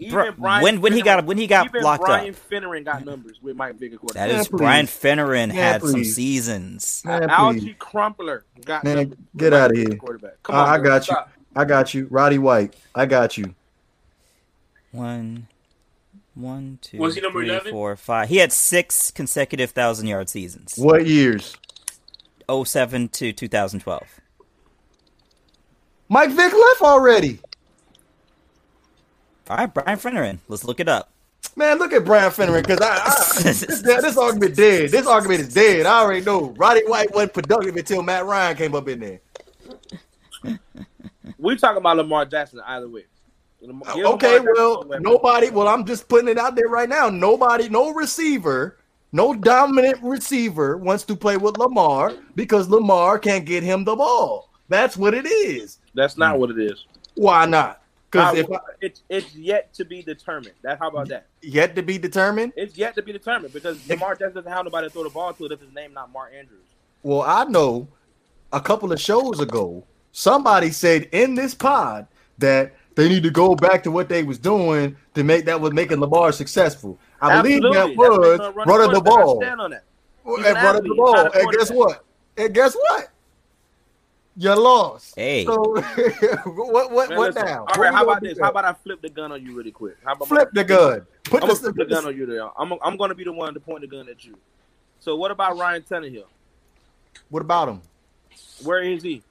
Even Bro, Brian when- when he got- when he got even locked Brian up. Finneran got numbers with Mike Vick. according That to Man, is please. Brian Finneran Man, had some seasons. Man, please. Alge Crumpler got Man, numbers get Mike outta Vick here. Quarterback. Come Uh, on, I bro. got you. Stop. I got you. Roddy White. I got you. One, one, two, Was he number three, 11? four, five. He had six consecutive thousand yard seasons. What years? 07 to 2012. Mike Vick left already. All right, Brian Finneran. Let's look it up. Man, look at Brian Finneran because I, I this, this argument dead. This argument is dead. I already know. Roddy White wasn't productive until Matt Ryan came up in there. We talking about Lamar Jackson either way. Uh, Give Lamar Okay, well, nobody. Well, I'm just putting it out there right now. Nobody, no receiver, no dominant receiver wants to play with Lamar because Lamar can't get him the ball. That's what it is. That's not what it is. Why not? Because it's it's yet to be determined. That how about that? yet to be determined. It's yet to be determined because Lamar Jackson doesn't have nobody to throw the ball to if his name not Mark Andrews. Well, I know a couple of shows ago, somebody said in this pod that they need to go back to what they was doing to make that was making Lamar successful. I believe that Absolutely. was That's based on running the ball. stand on that. and an running the ball. And guess what? And guess what? You lost. Hey. So what what Man, what listen, now? All What how about this? now? How about I flip the gun on you really quick? How about flip the gun? Put I'm the, gonna flip the gun on you there. I'm I'm gonna be the one to point the gun at you. So what about Ryan Tannehill? What about him? Where is he?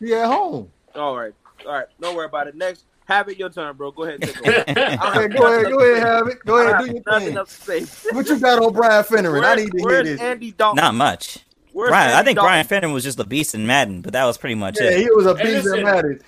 He at home. All right, all right. Don't worry about it. Next, have it your turn, bro. Go ahead. And take over. Okay, go ahead, go ahead, have it. Go ahead, do your nothing thing. else to say. What you got on Brian Finneran? I need to hear where's this. Andy Dalton? Not much. Where's Brian, I think Dalton? Brian Finneran was just a beast in Madden, but that was pretty much Yeah, it. he was a beast in Madden.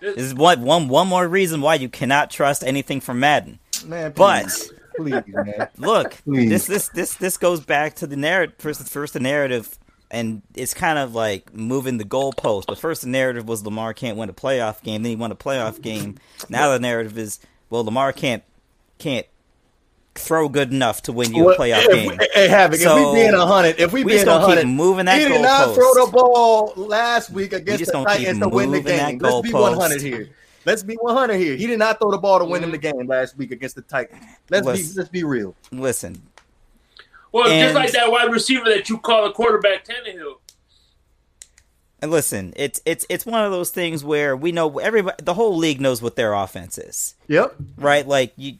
This is one, one, one more reason why you cannot trust anything from Madden. Man, But please, please, man. look, Please. this this this this goes back to the narrative. First, first the narrative, and it's kind of like moving the goalpost. But first, the narrative was Lamar can't win a playoff game. Then he won a playoff game. Now the narrative is well, Lamar can't can't throw good enough to win you Well, a playoff if game. Hey, Havoc, if So, we being a hundred, if we, we being just a hundred, moving that he did not throw the ball last week against the Titans to win the game. Let's be 100 here. Let's be 100 here. He did not throw the ball to win him the mm. game last week against the Titans. Let's be let's be real. Listen, well, just like that wide receiver that you call a quarterback Tannehill. And listen, it's it's it's one of those things where we know everybody, the whole league knows what their offense is, Yep. right? Like you,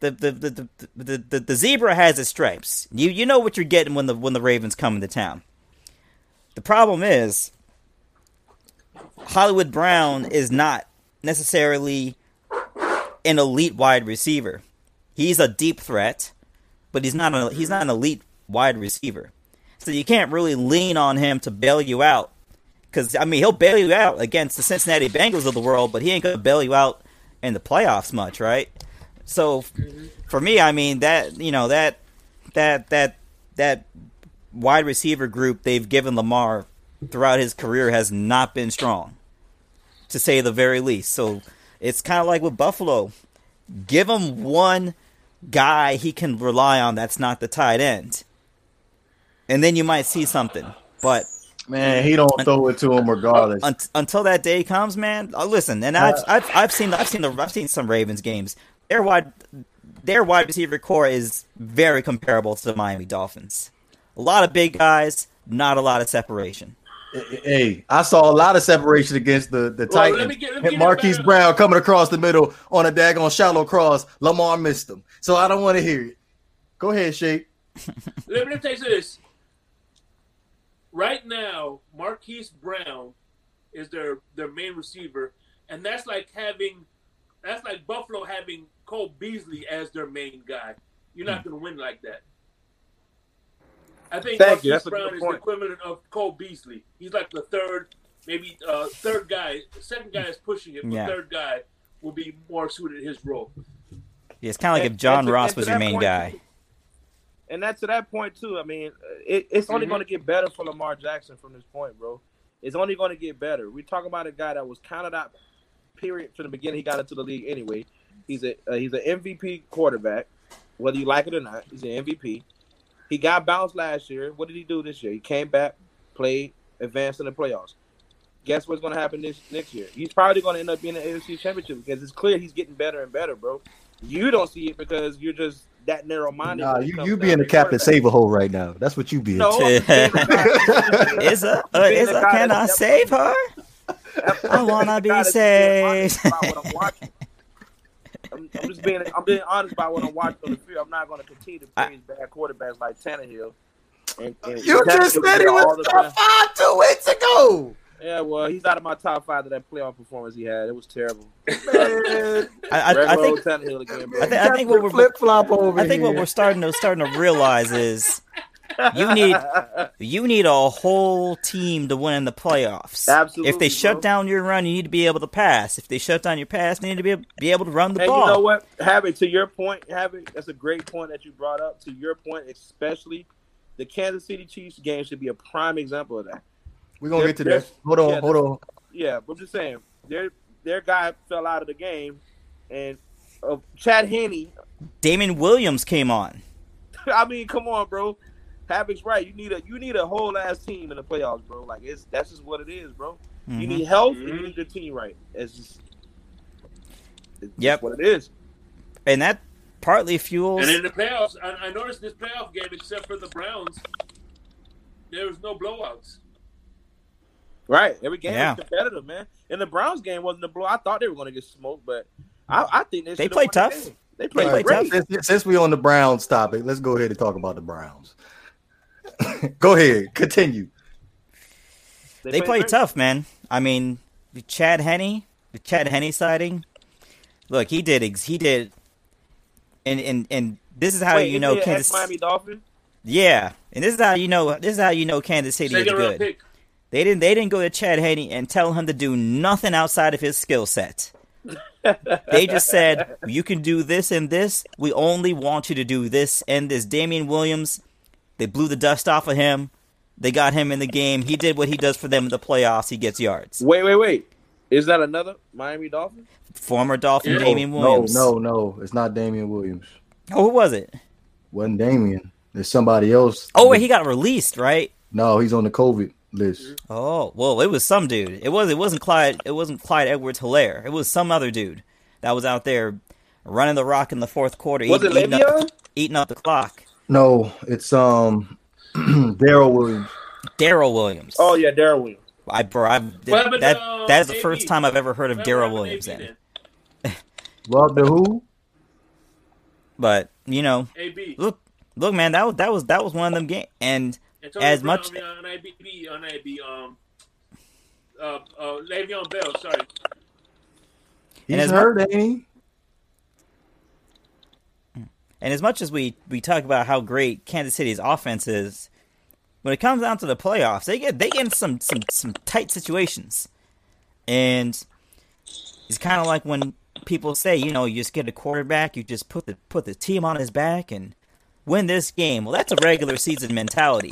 the the the the, the, the, the zebra has its stripes. You you know what you're getting when the when the Ravens come into town. The problem is, Hollywood Brown is not necessarily an elite wide receiver. He's a deep threat, but he's not a, he's not an elite wide receiver. So you can't really lean on him to bail you out. Because I mean, he'll bail you out against the Cincinnati Bengals of the world, but he ain't gonna bail you out in the playoffs much, right? So, for me, I mean that you know that that that that wide receiver group they've given Lamar throughout his career has not been strong, to say the very least. So it's kind of like with Buffalo, give him one guy he can rely on that's not the tight end, and then you might see something. But Man, he don't throw it to him regardless. un- until that day comes, man. Uh, listen, and I've, I've I've seen I've seen the I've seen some Ravens games. Their wide their wide receiver core is very comparable to the Miami Dolphins. A lot of big guys, not a lot of separation. Hey, I saw a lot of separation against the the Well, let Titans. me get- let me And Marquise Brown coming across the middle on a daggone shallow cross. Lamar missed him, so I don't want to hear it. Go ahead, Shake. Let me tell you this. Right now, Marquise Brown is their their main receiver, and that's like having that's like Buffalo having Cole Beasley as their main guy. You're not hmm. going to win like that. I think Thank. Marquise That's Brown is the equivalent of Cole Beasley. He's like the third, maybe uh, third guy. Second guy is pushing it, but Yeah. third guy will be more suited his role. Yeah, it's kind of like And- if John to- Ross was your main point, guy. too- And that's to that point too. I mean, it, it's only Mhm. going to get better for Lamar Jackson from this point, bro. It's only going to get better. We talk about a guy that was counted out. Period. From the beginning, he got into the league anyway. He's a uh, he's an MVP quarterback, whether you like it or not. He's an MVP. He got bounced last year. What did he do this year? He came back, played, advanced in the playoffs. Guess what's going to happen this next year? He's probably going to end up being an AFC Championship because it's clear he's getting better and better, bro. You don't see it because you're just that narrow minded. Nah, you, you being a captain save a hole right now. That's what you being. No, I'm just being the guy- Is a uh, is the a can I save her? I wanna be guy that's just being honest saved. About what I'm. I'm, I'm just being I'm being honest about what I'm watching on the field. I'm not going to continue to I- praise bad quarterbacks like Tannehill. And, and You just Tannehill said he got all was the top five two weeks ago. Yeah, well, he's out of my top five of that playoff performance he had. It was terrible. Man, I, I, I think Tannehill again. I think- I think what we're- flip flop over I think what we're starting to starting to realize is you need you need a whole team to win in the playoffs. Absolutely, If they shut bro. down your run, you need to be able to pass. If they shut down your pass, you need to be be able to run the And ball. you know what? Havoc, to your point, Havoc, that's a great point that you brought up. To your point, especially, the Kansas City Chiefs game should be a prime example of that. We're gonna get to They're- that. Hold on, yeah, hold on. Yeah, but I'm just saying, their their guy fell out of the game, and uh, Chad Henne. Damon Williams came on. I mean, come on, bro. Havoc's right. You need a you need a whole ass team in the playoffs, bro. Like it's that's just what it is, bro. You Mhm. need health and you need your team right. It's just it's Yep. just what it is. and that partly fuels. And in the playoffs, I, I noticed this playoff game, except for the Browns, there was no blowouts. Right. Every game Yeah. was competitive, man. And the Browns game wasn't a blow. I thought they were going to get smoked, but I, I think they, They should've played won the tough. They played played great. tough. Since, since we on the Browns topic, let's go ahead and talk about the Browns. go ahead, continue. they play great. tough, man. I mean, the Chad Henne, the Chad Henne sighting. Look, he did. He did. And and and this is how Wait, you know he Kansas. ex-Miami Dolphin? Yeah, and this is how you know. This is how you know Kansas City is Second round good. pick. They didn't. They didn't go to Chad Henne and tell him to do nothing outside of his skill set. They just said you can do this and this. We only want you to do this and this. Damien Williams, they blew the dust off of him. They got him in the game. He did what he does for them in the playoffs. He gets yards. Wait, wait, wait. Is that another Miami Dolphin? Former Dolphin Yeah. Damien no, Williams. no, no, no. it's not Damien Williams. Oh, who was it? Wasn't Damien. There's somebody else. Oh, wait, he got released, right? No, he's on the COVID list. Oh, well, it was some dude. It was. It wasn't Clyde. It wasn't Clyde Edwards Helaire. It was some other dude that was out there running the rock in the fourth quarter, Was it eating, eating, Le'Veon? up, eating up the clock. No, it's um Darrel Williams. Darrel Williams. Oh yeah, Darrel Williams. I, bro, I, What happened that to, uh, that is the AB? first time I've ever heard of Darrel Williams. AB Then. then? Rob the who? But you know, AB. look, look, man, that was that was that was one of them games. And Antonio as Brown, much- I mean, on IB, on IB, um, uh, uh, Le'Veon Bell. Sorry. He's as hurt, ain't he? And as much as we, we talk about how great Kansas City's offense is, when it comes down to the playoffs, they get they get in some some, some tight situations. And it's kind of like when people say, you know, you just get a quarterback, you just put the put the team on his back and win this game. Well, that's a regular season mentality.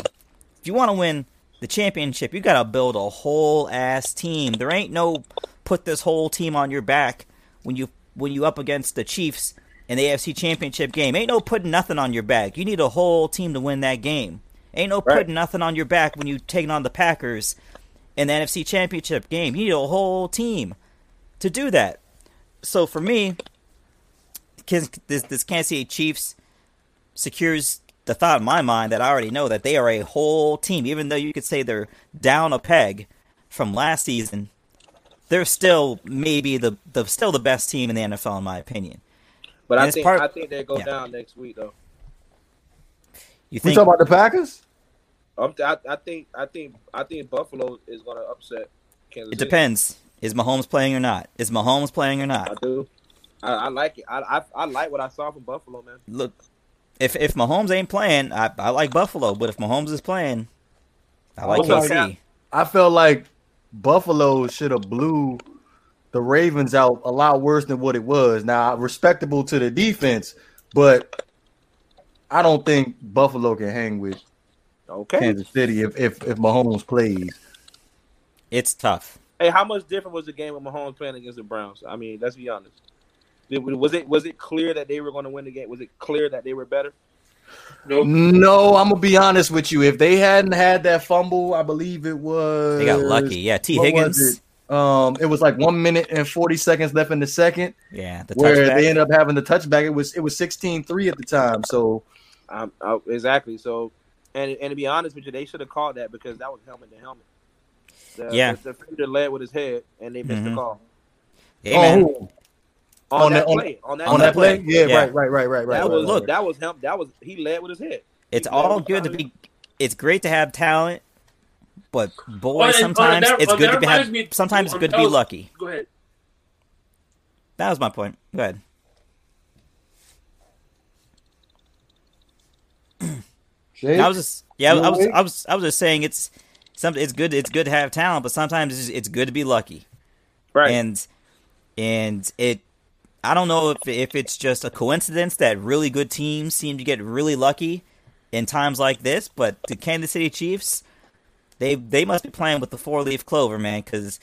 If you want to win the championship, you got to build a whole ass team. There ain't no put this whole team on your back when you when you up against the Chiefs in the AFC Championship game. Ain't no putting nothing on your back. You need a whole team to win that game. Ain't no Right. putting nothing on your back when you taking on the Packers in the NFC Championship game. You need a whole team to do that. So for me, this this Kansas City Chiefs secures the thought in my mind that I already know that they are a whole team. Even though you could say they're down a peg from last season, they're still maybe the, the still the best team in the NFL in my opinion. But And I think part- I think they go yeah. down next week though. You We think talking about the Packers? I'm I, I think I think I think Buffalo is going to upset Kansas. it City. depends. Is Mahomes playing or not? Is Mahomes playing or not? I do. I, I like it. I, I I like what I saw from Buffalo, man. Look, if if Mahomes ain't playing, I, I like Buffalo. But if Mahomes is playing, I like Okay. KC. I felt like Buffalo should have blew the Ravens out a lot worse than what it was. Now, respectable to the defense, but I don't think Buffalo can hang with Okay. Kansas City if if, if Mahomes plays. It's tough. Hey, how much different was the game with Mahomes playing against the Browns? I mean, let's be honest. Did- Was it was it clear that they were going to win the game? Was it clear that they were better? Nope. No, I'm gonna be honest with you. If they hadn't had that fumble, I believe it was They got lucky. Yeah, T what was Higgins. It? Um, it was like one minute and forty seconds left in the second, Yeah, the where touchback. they ended up having the touchback. It was it was 16-3 at the time. So Um, uh, exactly. So, and and to be honest with you, they should have called that because that was helmet to helmet. The, Yeah. the defender led with his head, and they missed the Mhm. call Hey, Oh, on, On that the- on- play. On that, on that play, yeah, Yeah. right, right, right, right, right. that right, was right, look. right. That was him. That was he led with his head. It's Yeah, all good to be. It's great to have talent, but boy, Well, sometimes that- it's oh, good to be have. me- Sometimes it's good to be was- lucky. Go ahead. That was my point. Go ahead. Jake? I was just yeah. You I was? I was I was just saying it's something. It's good. It's good to have talent, but sometimes it's, it's good to be lucky. Right. And and it. I don't know if if it's just a coincidence that really good teams seem to get really lucky in times like this, but the Kansas City Chiefs, they they must be playing with the four leaf clover, man, because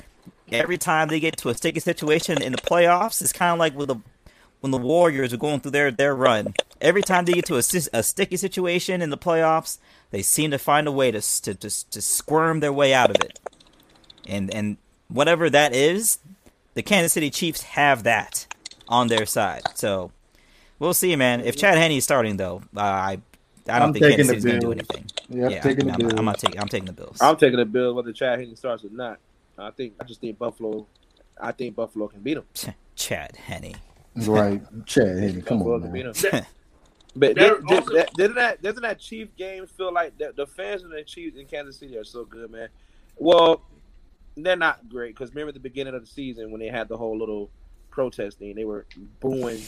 every time they get to a sticky situation in the playoffs, it's kind of like with the when the Warriors are going through their their run. Every time they get to a, a sticky situation in the playoffs, they seem to find a way to to to, to squirm their way out of it. And and whatever that is, the Kansas City Chiefs have that on their side. So we'll see, man. If Chad Henne's starting though, uh, I I don't I'm think taking Kansas the City's gonna do Bills. anything. Yep, yeah, taking I'm, the I'm, Bills. I'm not taking. I'm taking the Bills. I'm taking the Bills whether Chad Henne starts or not. I think I just think Buffalo. I think Buffalo can beat them. Chad Henne. right, Chad. Henne. come Buffalo on, can man. beat 'em. But They're did, did, also- that, didn't that doesn't that Chief game feel like the, the fans of the Chiefs in Kansas City are so good, man? Well, they're not great because remember at the beginning of the season when they had the whole little protest thing, they were booing.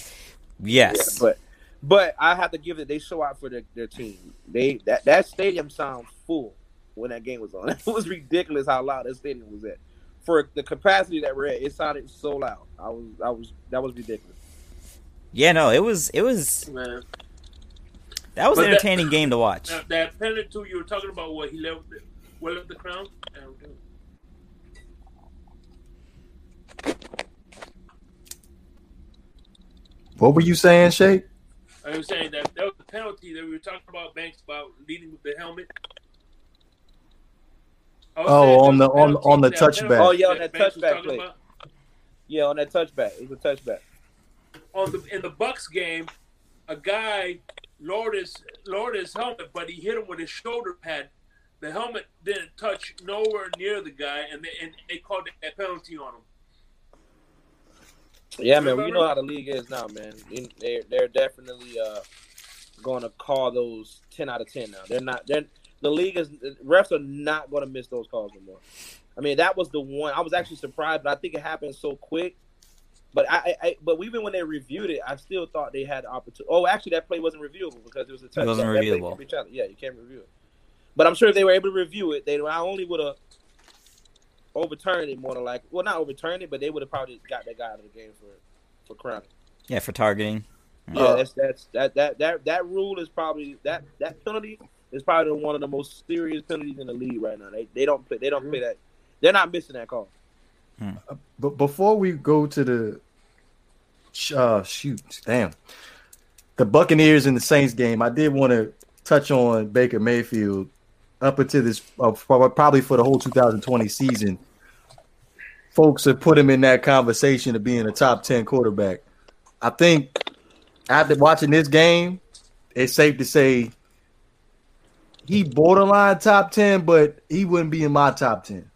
Yes. Yeah, but but I have to give it. They show out for their, their team. They that that stadium sounds full when that game was on. It was ridiculous how loud that stadium was at. For the capacity that we're at, it sounded so loud. I was I was that was ridiculous. yeah. No. It was. It was. Man. That was But an that- entertaining game to watch. Now, that penalty too, you were talking about what he left, what left the crown. I don't know. What were you saying, Shay? I was saying that that was the penalty that we were talking about Banks about leading with the helmet. Oh, on there the- on- penalty, on the that touchback. Oh, yeah, on that Banks was touchback play. about. Yeah, on that touchback, it was a touchback. on the in the Bucks game, a guy lowered his lowered his helmet, but he hit him with his shoulder pad. The helmet didn't touch nowhere near the guy, and they and they called that penalty on him. Yeah, man. We know how the league is now, man. They're they're definitely uh, going to call those ten out of ten now. They're not. They're the league is refs are not going to miss those calls anymore. I mean, that was the one I was actually surprised, but I think it happened so quick. But I, I, but even when they reviewed it, I still thought they had the opportunity. Oh, actually, that play wasn't reviewable because it was a touchdown. wasn't reviewable. can't be challenged. Yeah, you can't review it. But I'm sure if they were able to review it, they not only would have overturned it more than like, well, not overturned it, but they would have probably got that guy out of the game for for crowning. Yeah, for targeting. Yeah, Uh, that's that's that that that that rule is probably that that penalty is probably one of the most serious penalties in the league right now. They they don't play they don't play that. They're not missing that call. But before we go to the uh, shoot, damn, the Buccaneers and the Saints game, I did want to touch on Baker Mayfield up until this, uh, probably for the whole 2020 season. Folks have put him in that conversation of being a top 10 quarterback. I think after watching this game, it's safe to say he borderline top 10, but he wouldn't be in my top 10.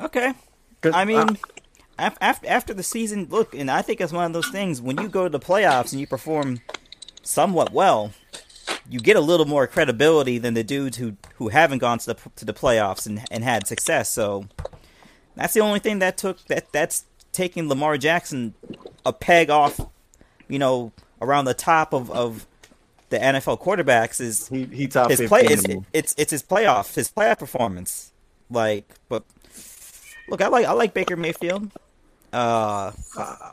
Okay. I mean, af- after after the season, look, and I think it's one of those things when you go to the playoffs and you perform somewhat well, you get a little more credibility than the dudes who who haven't gone to the to the playoffs and and had success. So that's the only thing that took that that's taking Lamar Jackson a peg off, you know, around the top of, of the NFL quarterbacks is He he top his play. It's, it's it's his playoff, his playoff performance. Like, but look, I like I like Baker Mayfield. Uh,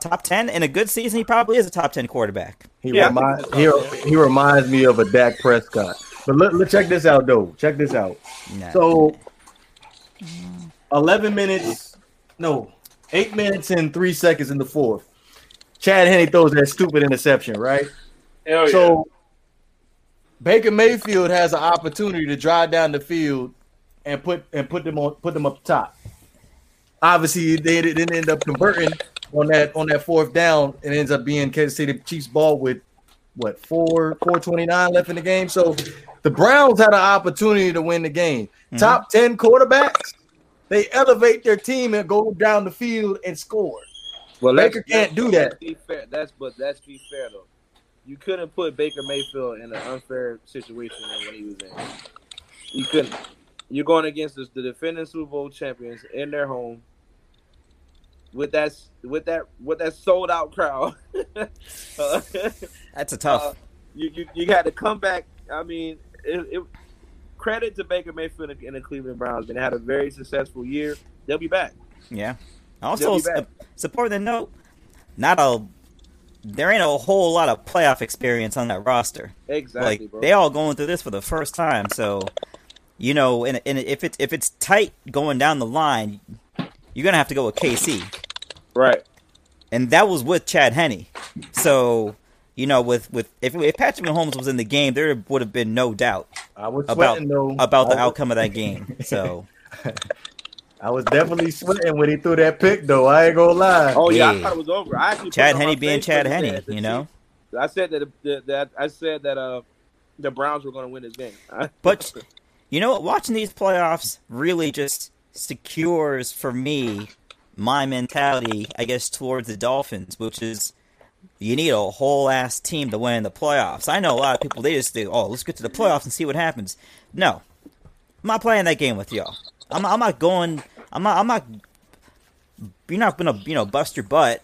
top ten in a good season, he probably is a top ten quarterback. He Yeah, I remind, think he, he reminds me of a Dak Prescott. But let, let check this out though. Check this out. Nah. So, eleven minutes, no, eight minutes and three seconds in the fourth. Chad Henne throws that stupid interception, right? Hell yeah. So, Baker Mayfield has an opportunity to drive down the field and put and put them on put them up top. Obviously, they didn't end up converting on that on that fourth down. and ends up being Kansas City Chiefs ball with what four four twenty nine left in the game. So the Browns had an opportunity to win the game. Mm-hmm. Top ten quarterbacks, they elevate their team and go down the field and score. Well, Baker can't do that. Fair. That's but that's be fair though. You couldn't put Baker Mayfield in an unfair situation than when he was in. You couldn't. You're going against the, the defending Super Bowl champions in their home with that with that with that sold out crowd. Uh, That's a tough. uh, you, you you got to come back. I mean, it, it, credit to Baker Mayfield and the- and the Cleveland Browns. They had a very successful year. They'll be back. Yeah. Also, uh, support the note. Not a. There ain't a whole lot of playoff experience on that roster. Exactly, like bro. they all going through this for the first time. So, you know, and, and if it's if it's tight going down the line, you're gonna have to go with KC, right. and that was with Chad Henne. So, you know, with with if, if Patrick Mahomes was in the game, there would have been no doubt I was about though about the was- outcome of that game. So, I was definitely sweating when he threw that pick, though. I ain't gonna lie. Oh yeah, I thought it was over. I actually Chad it Henne being Chad and Henne, you know. I said that the, that I said that uh the Browns were going to win this game. But you know what? Watching these playoffs really just secures for me my mentality, I guess, towards the Dolphins, which is you need a whole ass team to win the playoffs. I know a lot of people they just think, oh, let's get to the playoffs and see what happens. No, I'm not playing that game with y'all. I'm, I'm not going. I'm not. I'm not. You're not gonna, you know, bust your butt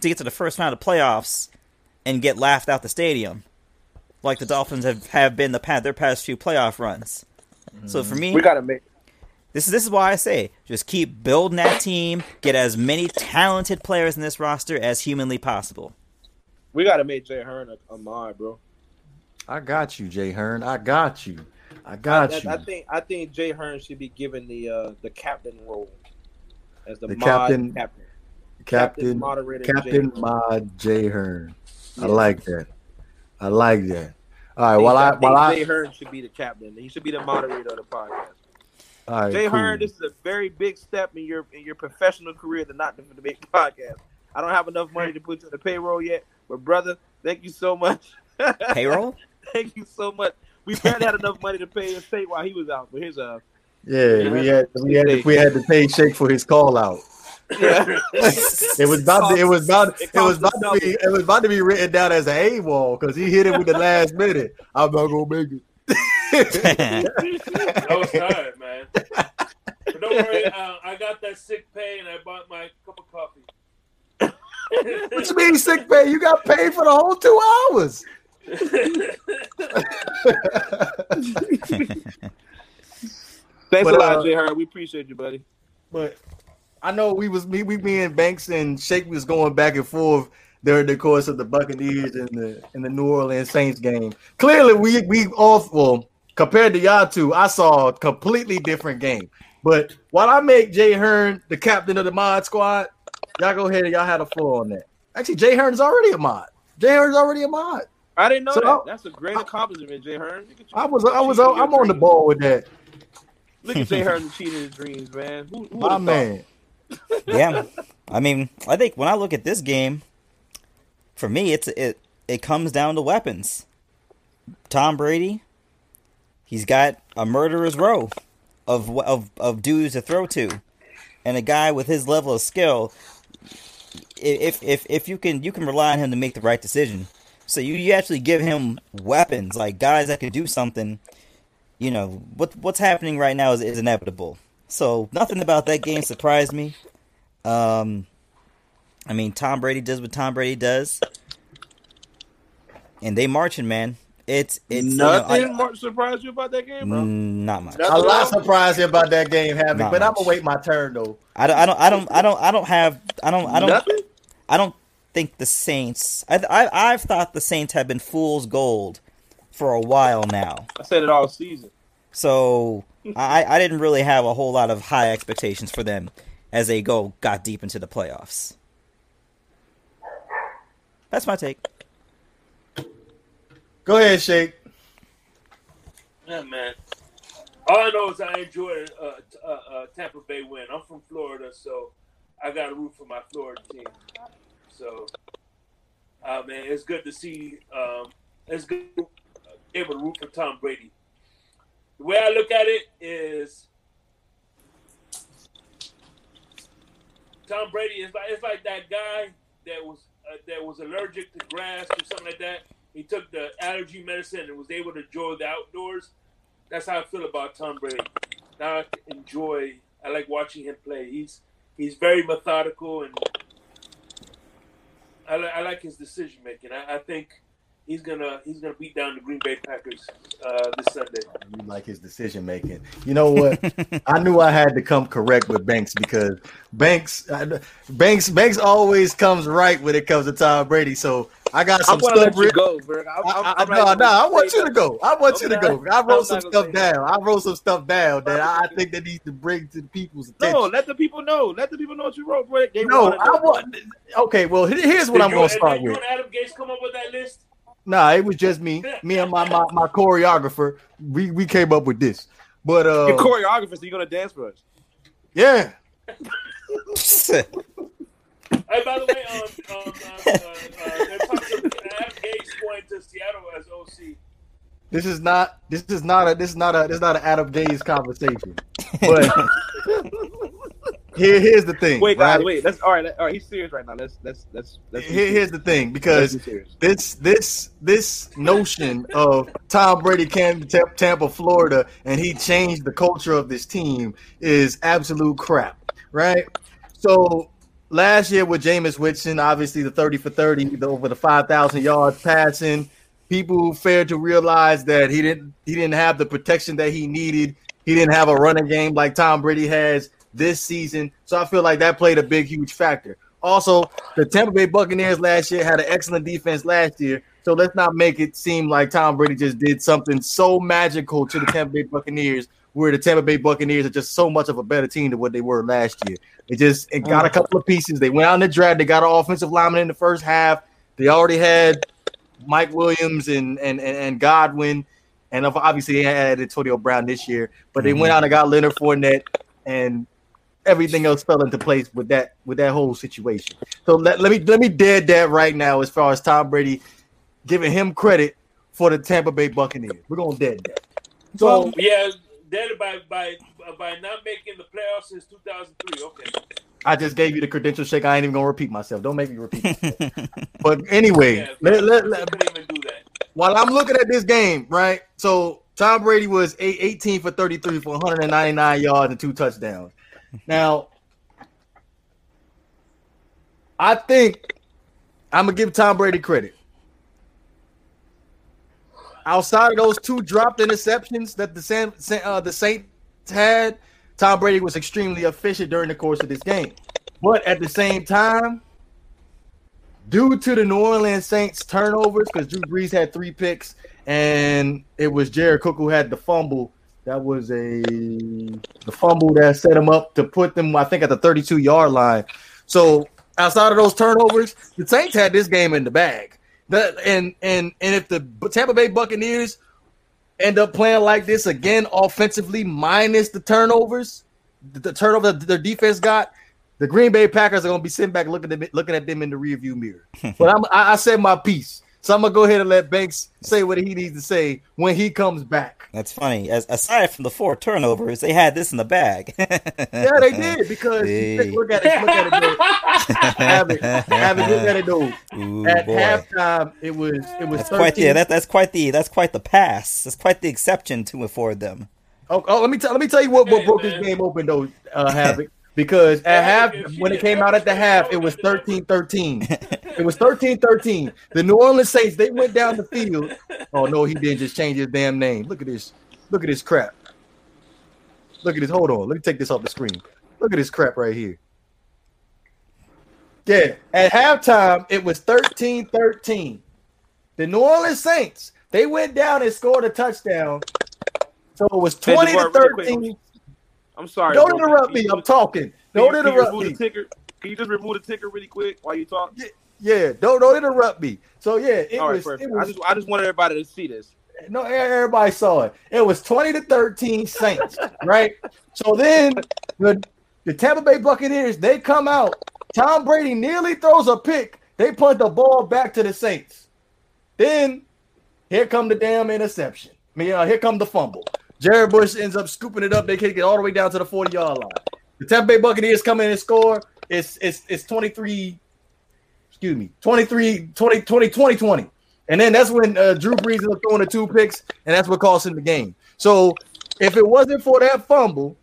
to get to the first round of playoffs and get laughed out the stadium, like the Dolphins have, have been the past their past few playoff runs. So for me, we got to make this is this is why I say just keep building that team, get as many talented players in this roster as humanly possible. We got to make Jay Hearn a, a mod, bro. I got you, Jay Hearn. I got you. I got I, you. I, I think I think Jay Hearn should be given the uh the captain role as the, The mod captain- captain. Captain, moderator Jay Captain Hearn. Mod Jay Hearn. I like that. I like that. All right. While I while I Jay Hearn should be the captain. He should be the moderator of the podcast. all right, Jay cool. Hearn, this is a very big step in your in your professional career to not the big podcast. I don't have enough money to put you on the payroll yet, but brother, thank you so much. Payroll? thank you so much. We barely had enough money to pay his state while he was out for his uh. Yeah, we had we had to, we had to pay Shake for his call out. Yeah. It was about to, it was about It it was about to be it was about to be written down as an AWOL because he hit it with the last minute. I'm not gonna make it. I was tired, man. But don't worry, uh, I got that sick pay and I bought my cup of coffee. What you mean sick pay? You got paid for the whole two hours. Thanks But, a lot, uh, Jay Hearn. We appreciate you, buddy. But I know we was me, we, and Banks and Shake was going back and forth during the course of the Buccaneers and the and the New Orleans Saints game. Clearly, we we all well compared to y'all two, I saw a completely different game. But while I make Jay Hearn the captain of the mod squad, y'all go ahead and y'all had a floor on that. Actually, Jay Hearn's already a mod. Jay Hearn's already a mod. I didn't know So, that. That's a great accomplishment, Jay Hearn. Look at you. I was I was I'm on the ball with that. Look at Jay Hearn cheating his dreams, man. Who, who My man. yeah, I mean, I think when I look at this game, for me, it's it it comes down to weapons. Tom Brady, he's got a murderer's row of of of dudes to throw to, and a guy with his level of skill. If if if you can you can rely on him to make the right decision. So you, you actually give him weapons like guys that could do something. You know what what's happening right now is, is inevitable. So nothing about that game surprised me. Um, I mean, Tom Brady does what Tom Brady does. and they marching, man. It's it's you know, nothing I, more surprised you about that game, bro. Mm, not much. A lot surprised you about that game, Havoc, but much. I'm gonna wait my turn though. I don't, I don't, I don't, I don't, I don't have, I don't, I don't, nothing? I don't think the Saints. I, I, I've thought the Saints have been fool's gold for a while now. I said it all season. So I, I didn't really have a whole lot of high expectations for them as they go got deep into the playoffs. That's my take. Go ahead, Shake. Yeah, man. All I know is I enjoy a, a, a Tampa Bay win. I'm from Florida, so I got to root for my Florida team. So, uh, man, it's good to see. Um, it's good able to root for Tom Brady. The way I look at it is Tom Brady is like it's like that guy that was uh, that was allergic to grass or something like that. He took the allergy medicine and was able to enjoy the outdoors. That's how I feel about Tom Brady. Now I enjoy. I like watching him play. He's he's very methodical and I, I like his decision making. I, I think he's gonna he's gonna beat down the Green Bay Packers uh, this Sunday. You like his decision making. You know what? I knew I had to come correct with Banks because Banks Banks Banks always comes right when it comes to Tom Brady. So I got some I stuff. Let go, bro. I, I, no, no, I want you to go. I want you to go. I wrote some stuff down. I wrote some stuff down that I think that needs to bring to the people's attention. No, let the people know. Let the people know what you wrote. They no, I want. Okay, well, here's what Did I'm going to start with. Adam Gase come up with that list? Nah, it was just me, me and my my, my choreographer. We we came up with this. But uh, your choreographer, so you gonna dance for us? Yeah. hey, by the way, um, um, uh, uh, uh, they're talking Adam Gase going to Seattle as OC. This is not. This is not a. This is not a. This is not an Adam Gase conversation. But here, here's the thing. Wait, guys, right? wait. Let's all right. All right, he's serious right now. Let's let's let's. let's here, here's the thing, because this this this notion of Tom Brady came to Tampa, Florida, and he changed the culture of this team is absolute crap, right? So last year with Jameis Winston, obviously the thirty for thirty, the, over the five thousand yards passing. People failed to realize that he didn't he didn't have the protection that he needed. He didn't have a running game like Tom Brady has this season. So I feel like that played a big, huge factor. Also, the Tampa Bay Buccaneers last year had an excellent defense last year. So let's not make it seem like Tom Brady just did something so magical to the Tampa Bay Buccaneers, where the Tampa Bay Buccaneers are just so much of a better team than what they were last year. They just it got a mm. couple of pieces. They went out in the draft. They got an offensive lineman in the first half. They already had Mike Williams and and and Godwin, and obviously they had Antonio Brown this year. But they mm-hmm. went out and got Leonard Fournette, and everything else fell into place with that with that whole situation. So let, let me let me dead that right now as far as Tom Brady giving him credit for the Tampa Bay Buccaneers. We're gonna dead that. So yeah, dead by by by not making the playoffs since 2003. Okay. I just gave you the credential shake. I ain't even gonna repeat myself. Don't make me repeat. but anyway, yeah, let, let, let, while I'm looking at this game, right? So Tom Brady was 18 for 33 for 199 yards and two touchdowns. Now, I think I'm gonna give Tom Brady credit. Outside of those two dropped interceptions that the San, uh, the Saints had, Tom Brady was extremely efficient during the course of this game. But at the same time, due to the New Orleans Saints turnovers, because Drew Brees had three picks and it was Jared Cook who had the fumble that was a the fumble that set him up to put them, I think, at the 32 yard line. So outside of those turnovers, the Saints had this game in the bag. That and and and if the Tampa Bay Buccaneers end up playing like this again offensively, minus the turnovers, the, the turnover their defense got, the Green Bay Packers are going to be sitting back looking at them, looking at them in the rearview mirror. but I'm, I, I said my piece. So I'm gonna go ahead and let Banks say what he needs to say when he comes back. That's funny. As aside from the four turnovers, they had this in the bag. yeah, they did because hey. look at it, look at it, have it, look at it though. Ooh, at boy. halftime, it was it was that's quite the that, that's quite the that's quite the pass. That's quite the exception to afford them. Oh, oh let me tell let me tell you what, what broke this game open though, uh, Havoc. Because at half, when it came out at the half, it was 13-13. It was 13-13. The New Orleans Saints, they went down the field. Oh no, he didn't just change his damn name. Look at this. Look at this crap. Look at this. Hold on. Let me take this off the screen. Look at this crap right here. Yeah, at halftime, it was 13-13. The New Orleans Saints, they went down and scored a touchdown. So it was 20 to 13. I'm sorry. Don't interrupt me. I'm talking. Don't can you interrupt remove me. ticker? Can you just remove the ticker really quick while you talk? Yeah, don't don't interrupt me. So yeah, it All right, was perfect. it I just I just wanted everybody to see this. no everybody saw it. It was 20 to 13 Saints, right? So then the the Tampa Bay Buccaneers they come out. Tom Brady nearly throws a pick. They punt the ball back to the Saints. Then here come the damn interception. I mean, uh, here come the fumble. Jared Bush ends up scooping it up. They kick it all the way down to the 40 yard line. The Tampa Bay Buccaneers come in and score. It's it's it's 23 excuse me, 23, 20, 20, 20, 20. And then that's when uh, Drew Brees up throwing the two picks, and that's what cost him the game. So if it wasn't for that fumble,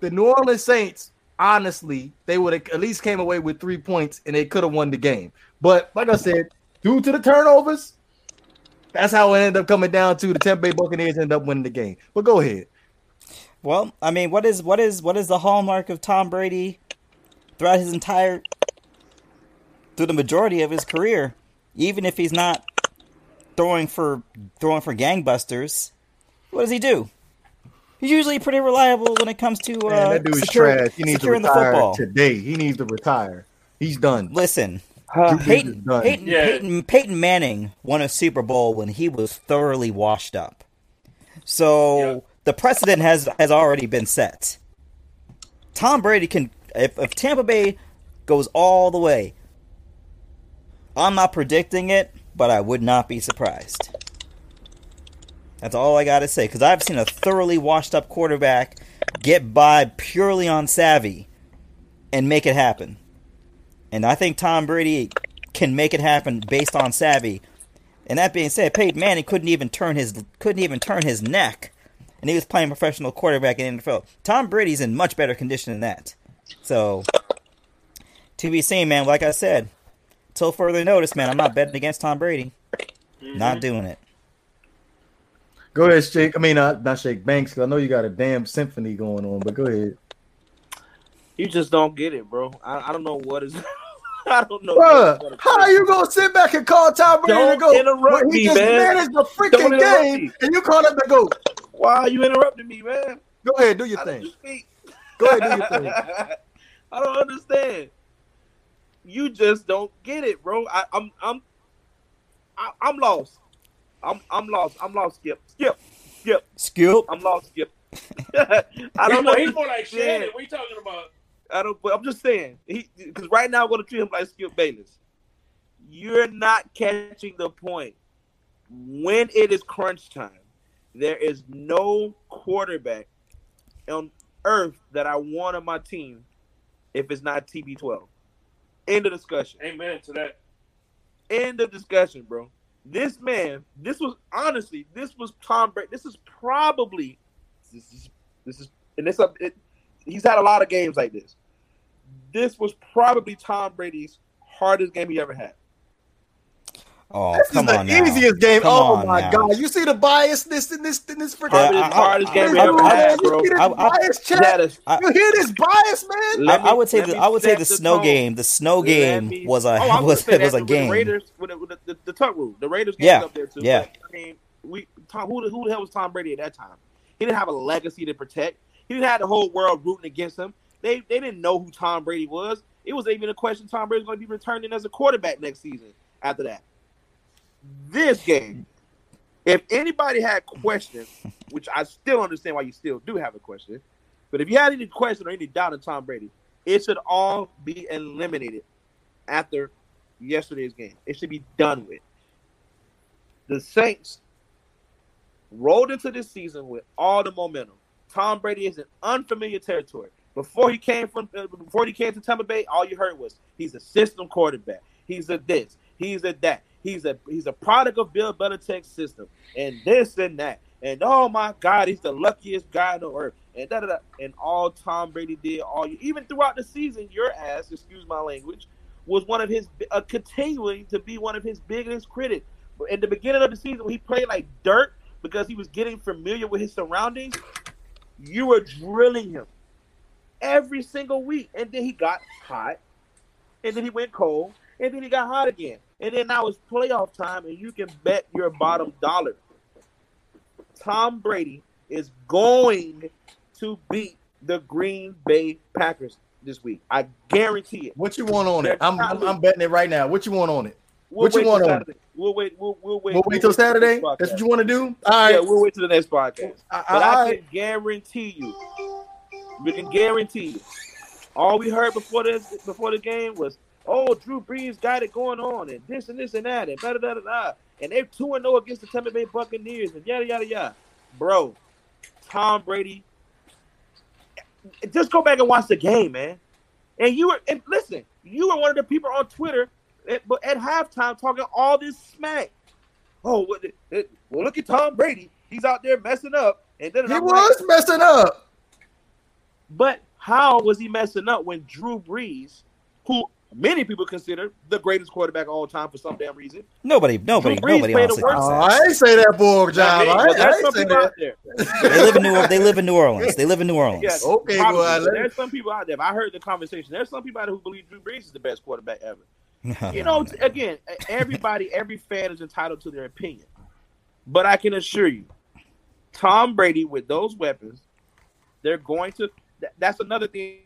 the New Orleans Saints, honestly, they would have at least came away with three points and they could have won the game. But like I said, due to the turnovers, that's how it ended up coming down to the Tampa Bay Buccaneers ended up winning the game. But go ahead. Well, I mean, what is what is what is the hallmark of Tom Brady throughout his entire through the majority of his career, even if he's not throwing for throwing for gangbusters, what does he do? He's usually pretty reliable when it comes to uh, Man, that dude is secure- trash. He needs to retire football. today. He needs to retire. He's done. Listen, Drew Brees is Peyton. Peyton, Yeah. Peyton, Peyton Manning won a Super Bowl when he was thoroughly washed up. So Yeah. the precedent has has already been set. Tom Brady can if, if Tampa Bay goes all the way. I'm not predicting it, but I would not be surprised. That's all I got to say because I've seen a thoroughly washed up quarterback get by purely on savvy and make it happen. And I think Tom Brady can make it happen based on savvy. And that being said, Peyton Manning couldn't even turn his couldn't even turn his neck, and he was playing professional quarterback in the NFL. Tom Brady's in much better condition than that. So, to be seen, man. Like I said, till further notice, man, I'm not betting against Tom Brady. Not doing it. Go ahead, Shake. I mean, uh, not Shake Banks. 'cause I know you got a damn symphony going on, but go ahead. You just don't get it, bro. I, I don't know what is. I don't know. Bruh, what is- how are you gonna sit back and call Tom Brady Don't to go? interrupt when he me, just man. managed the Don't freaking interrupt game, me. and you call him to go. Why are you interrupting me, man? Go ahead, do your I thing. you. Go ahead, do your thing. I don't understand. You just don't get it, bro. I, I'm I'm I, I'm lost. I'm I'm lost. I'm lost. Skip, skip, skip. Skip. I'm lost. Skip. I don't more, know. he's more like Yeah. Shannon. What are you talking about? I don't. But I'm just saying. Because right now I'm going to treat him like Skip Bayless. You're not catching the point. When it is crunch time, there is no quarterback on earth that I want on my team if it's not TB12. End of discussion. Amen to that. End of discussion, bro. This man, this was honestly, this was Tom Brady. This is probably, this is, this is, and this, it, he's had a lot of games like this. This was probably Tom Brady's hardest game he ever had. Oh, This is come the on now. easiest game. Come oh my now. god! You see the biasness in this in this freaking. Probably the hardest game he I- ever had, bro. You see this I- I- bias He chat? had a- I- You hear this bias, man? I, me- I would say the I would say the the snow tone. game. The snow game me- was a Oh, I was it was a with the game. Raiders with the, with the, the, the tuck rule. The Raiders game Yeah, up there too. yeah. But, I mean, we Tom, who, the- who the hell was Tom Brady at that time? He didn't have a legacy to protect. He have the whole world rooting against him. They they didn't know who Tom Brady was. It was even a question Tom Brady was going to be returning as a quarterback next season. After that, this game, if anybody had questions, which I still understand why you still do have a question, but if you had any question or any doubt in Tom Brady, it should all be eliminated after yesterday's game. It should be done with. The Saints rolled into this season with all the momentum. Tom Brady is in unfamiliar territory. Before he came from, uh, before he came to Tampa Bay, all you heard was he's a system quarterback. He's a this. He's a that. He's a he's a product of Bill Belichick's system, and this and that. And oh my God, he's the luckiest guy on earth. And da da da. And all Tom Brady did all you, even throughout the season, your ass, excuse my language, was one of his uh, continuing to be one of his biggest critics. In the beginning of the season, he played like dirt because he was getting familiar with his surroundings, you were drilling him every single week, and then he got hot, and then he went cold, and then he got hot again, and then now it's playoff time, and you can bet your bottom dollar. Tom Brady is going to beat the Green Bay Packers this week. I guarantee it. What you want on it? I'm, I'm, I'm betting it right now. What you want on it? We'll What you want on. We'll wait. We'll, we'll wait. We'll wait till Saturday. That's what you want to do. All right. Yeah, we'll wait till the next podcast. I- But I- I can guarantee you, we can guarantee you. All we heard before this before the game was, "Oh, Drew Brees got it going on, and this and this and that, and da da da da da." And they're two and zero against the Tampa Bay Buccaneers, and yada yada yada. Bro, Tom Brady. Just go back and watch the game, man. And you were and listen, you were one of the people on Twitter, but at halftime talking all this smack. Oh, what? it- Well, look at Tom Brady. He's out there messing up, and then He I'm was like, messing up. but how was he messing up when Drew Brees, who many people consider the greatest quarterback of all time for some damn reason, Nobody, nobody, Drew Brees nobody played honestly the thinks Oh. I ain't say that, boy, John. I, ain't- I there's ain't some say people that. out there. They live in New. They live in New Orleans. They live in New Orleans. Yeah, Okay, well, there's some people out there. I heard the conversation. There's some people out there who believe Drew Brees is the best quarterback ever. You know, again, everybody, every fan is entitled to their opinion. But I can assure you, Tom Brady with those weapons, they're going to. th- That's another thing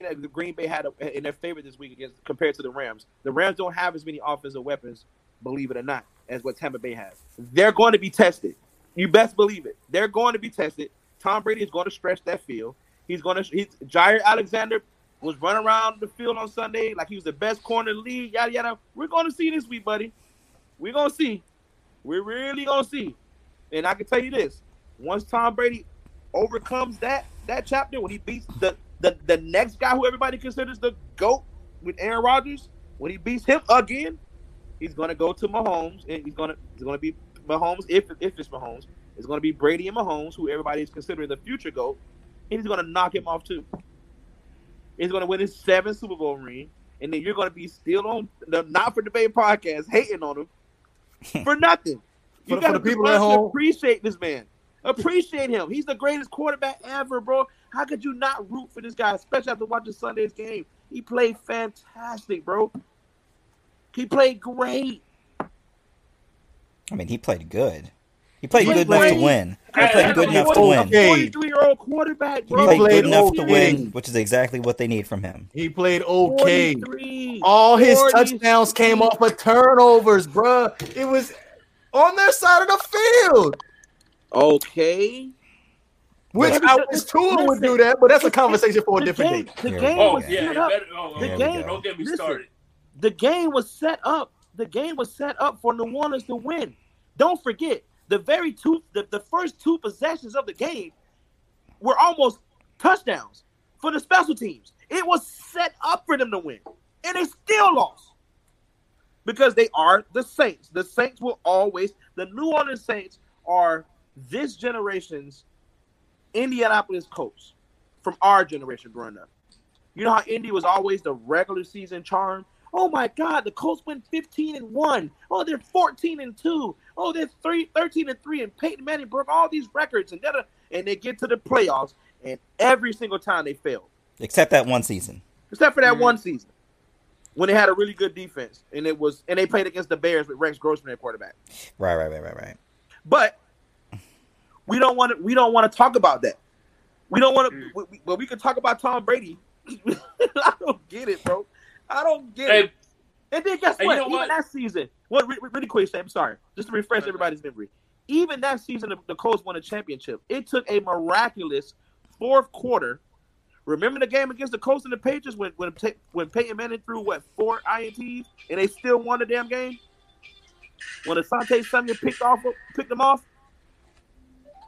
that the Green Bay had in their favor this week against compared to the Rams. The Rams don't have as many offensive weapons, believe it or not, as what Tampa Bay has. They're going to be tested. You best believe it. They're going to be tested. Tom Brady is going to stretch that field. He's going to. He's Jaire Alexander was running around the field on Sunday like he was the best corner in the league. Yada yada. We're to see this week, buddy. We're to see. We're really to see. And I can tell you this: once Tom Brady overcomes that that chapter, when he beats the the, the next guy who everybody considers the goat with Aaron Rodgers, when he beats him again, he's to go to Mahomes, and he's to he's to be Mahomes if if it's Mahomes. It's to be Brady and Mahomes, who everybody is considering the future goat, and he's to knock him off too. He's going to win his seventh Super Bowl ring, and then you're going to be still on the Not for Debate podcast hating on him for nothing. You got to people at home. appreciate this man. Appreciate him. He's the greatest quarterback ever, bro. How could you not root for this guy, especially after watching Sunday's game? He played fantastic, bro. He played great. I mean, he played good. He played He good played- enough to win. He played good enough to win. okay. Forty-three-year-old quarterback, He bro. played played good enough to win, which is exactly what they need from him. He played okay. All his touchdowns came off of turnovers, bruh. It was on their side of the field. Okay. Which Listen, I wish Tua would do that, but that's a conversation for a different game, day. the game. Oh was yeah, set you up. better. Oh, The game- Don't get me listen. started. The game was set up. The game was set up for New Orleans to win. Don't forget the very two, the, the first two possessions of the game were almost touchdowns for the special teams. It was set up for them to win, and they still lost because they are the Saints. The Saints will always. The New Orleans Saints are this generation's Indianapolis Colts from our generation growing up. You know how Indy was always the regular season charm? Oh my God, the Colts went 15 and 1. Oh, they're 14 and 2. Oh, they're three, 13 and 3. And Peyton Manning broke all these records and da-da. And they get to the playoffs, and every single time they failed. Except that one season. Except for that Mhm. one season. When they had a really good defense. And it was and they played against the Bears with Rex Grossman at quarterback. Right, right, right, right, right. But we don't want to. We don't want to talk about that. We don't want to. We, well, we can talk about Tom Brady. I don't get it, bro. I don't get Hey, it. And then guess Hey, you what? know Even what? that season, what? Re- really quick, Sam. Sorry, just to refresh everybody's memory. Even that season, the- Colts won a championship. It took a miraculous fourth quarter. Remember the game against the Colts and the Patriots when when when Peyton Manning threw what four ints and they still won the damn game. When Asante Samuel picked off picked them off,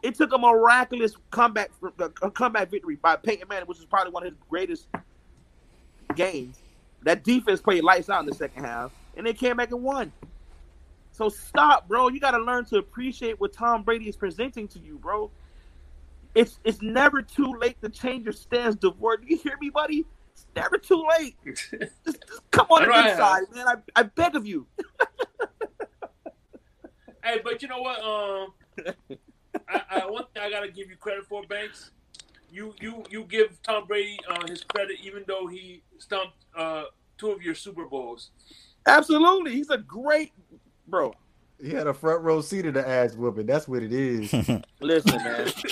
it took a miraculous comeback a comeback victory by Peyton Manning, which is probably one of his greatest games. That defense played lights out in the second half, and they came back and won. So stop, bro. You got to learn to appreciate what Tom Brady is presenting to you, bro. It's it's never too late to change your stance, DeVore. Do you hear me, buddy? It's never too late. Just, just come on the I good side, man. I, I beg of you. Hey, but you know what? Um, I, I one thing I gotta give you credit for, Banks. You you you give Tom Brady uh, his credit, even though he stumped uh, two of your Super Bowls. Absolutely. He's a great bro. He had a front row seat of the ass whooping. That's what it is. Listen, man.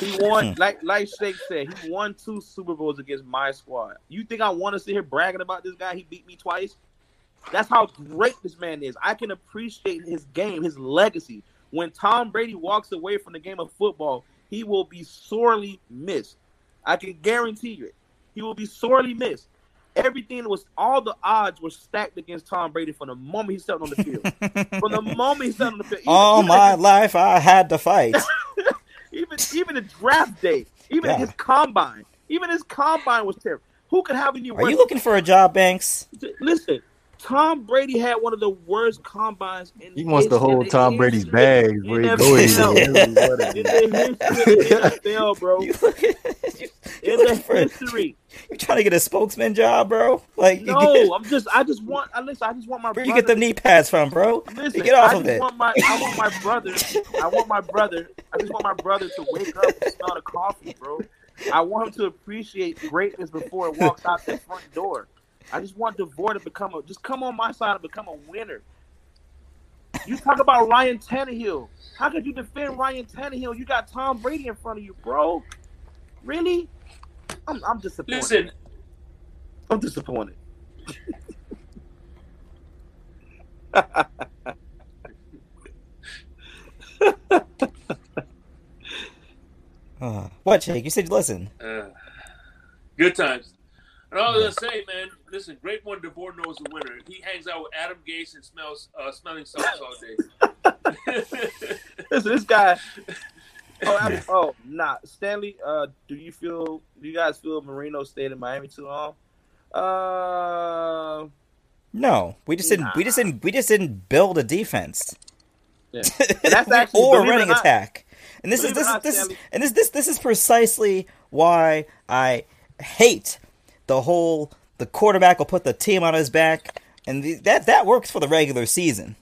He won like like Shake said, he won two Super Bowls against my squad. You think I want to sit here bragging about this guy? He beat me twice. That's how great this man is. I can appreciate his game, his legacy. When Tom Brady walks away from the game of football, he will be sorely missed. I can guarantee you it. He will be sorely missed. Everything was all the odds were stacked against Tom Brady from the moment he stepped on the field. from the moment he stepped on the field. Even- All even my his- life I had to fight. even even the draft day, even Yeah. his combine, even his combine was terrible. Who could have any Are worse? you looking for a job, Banks? Listen, Tom Brady had one of the worst combins in. He wants to hold Tom the Brady's bags where he in goes. the He NFL. really wanted In the history NFL, bro. You looking, you, In the for, history. you trying to get a spokesman job, bro? Like, No, get, I'm just. I just want. I listen. I just want my. where brother you get the knee pads from, bro? Listen, get off I of just it. Want my, I want my brother. I want my brother. I just want my brother to wake up and smell the coffee, bro. I want him to appreciate greatness before it walks out the front door. I just want DeVore to become a just come on my side and become a winner. You talk about Ryan Tannehill. How could you defend Ryan Tannehill? You got Tom Brady in front of you, bro. Really? I'm, I'm disappointed. Listen, I'm disappointed. Uh, what, Jake? You said listen. uh, good times. And all I was gonna say, man, listen, Great One DeVore knows the winner. He hangs out with Adam Gase and smells uh, smelling salts all day. Listen, this guy. Oh, I'm- oh, nah. Stanley, uh, do you feel? Do you guys feel Marino stayed in Miami too long? Uh, No, we just didn't. We just didn't. We just didn't build a defense. yeah. That's actually or believe running not- attack. And this is believe it this or is not, this is and this this this is precisely why I hate the whole the quarterback will put the team on his back and the, that that works for the regular season.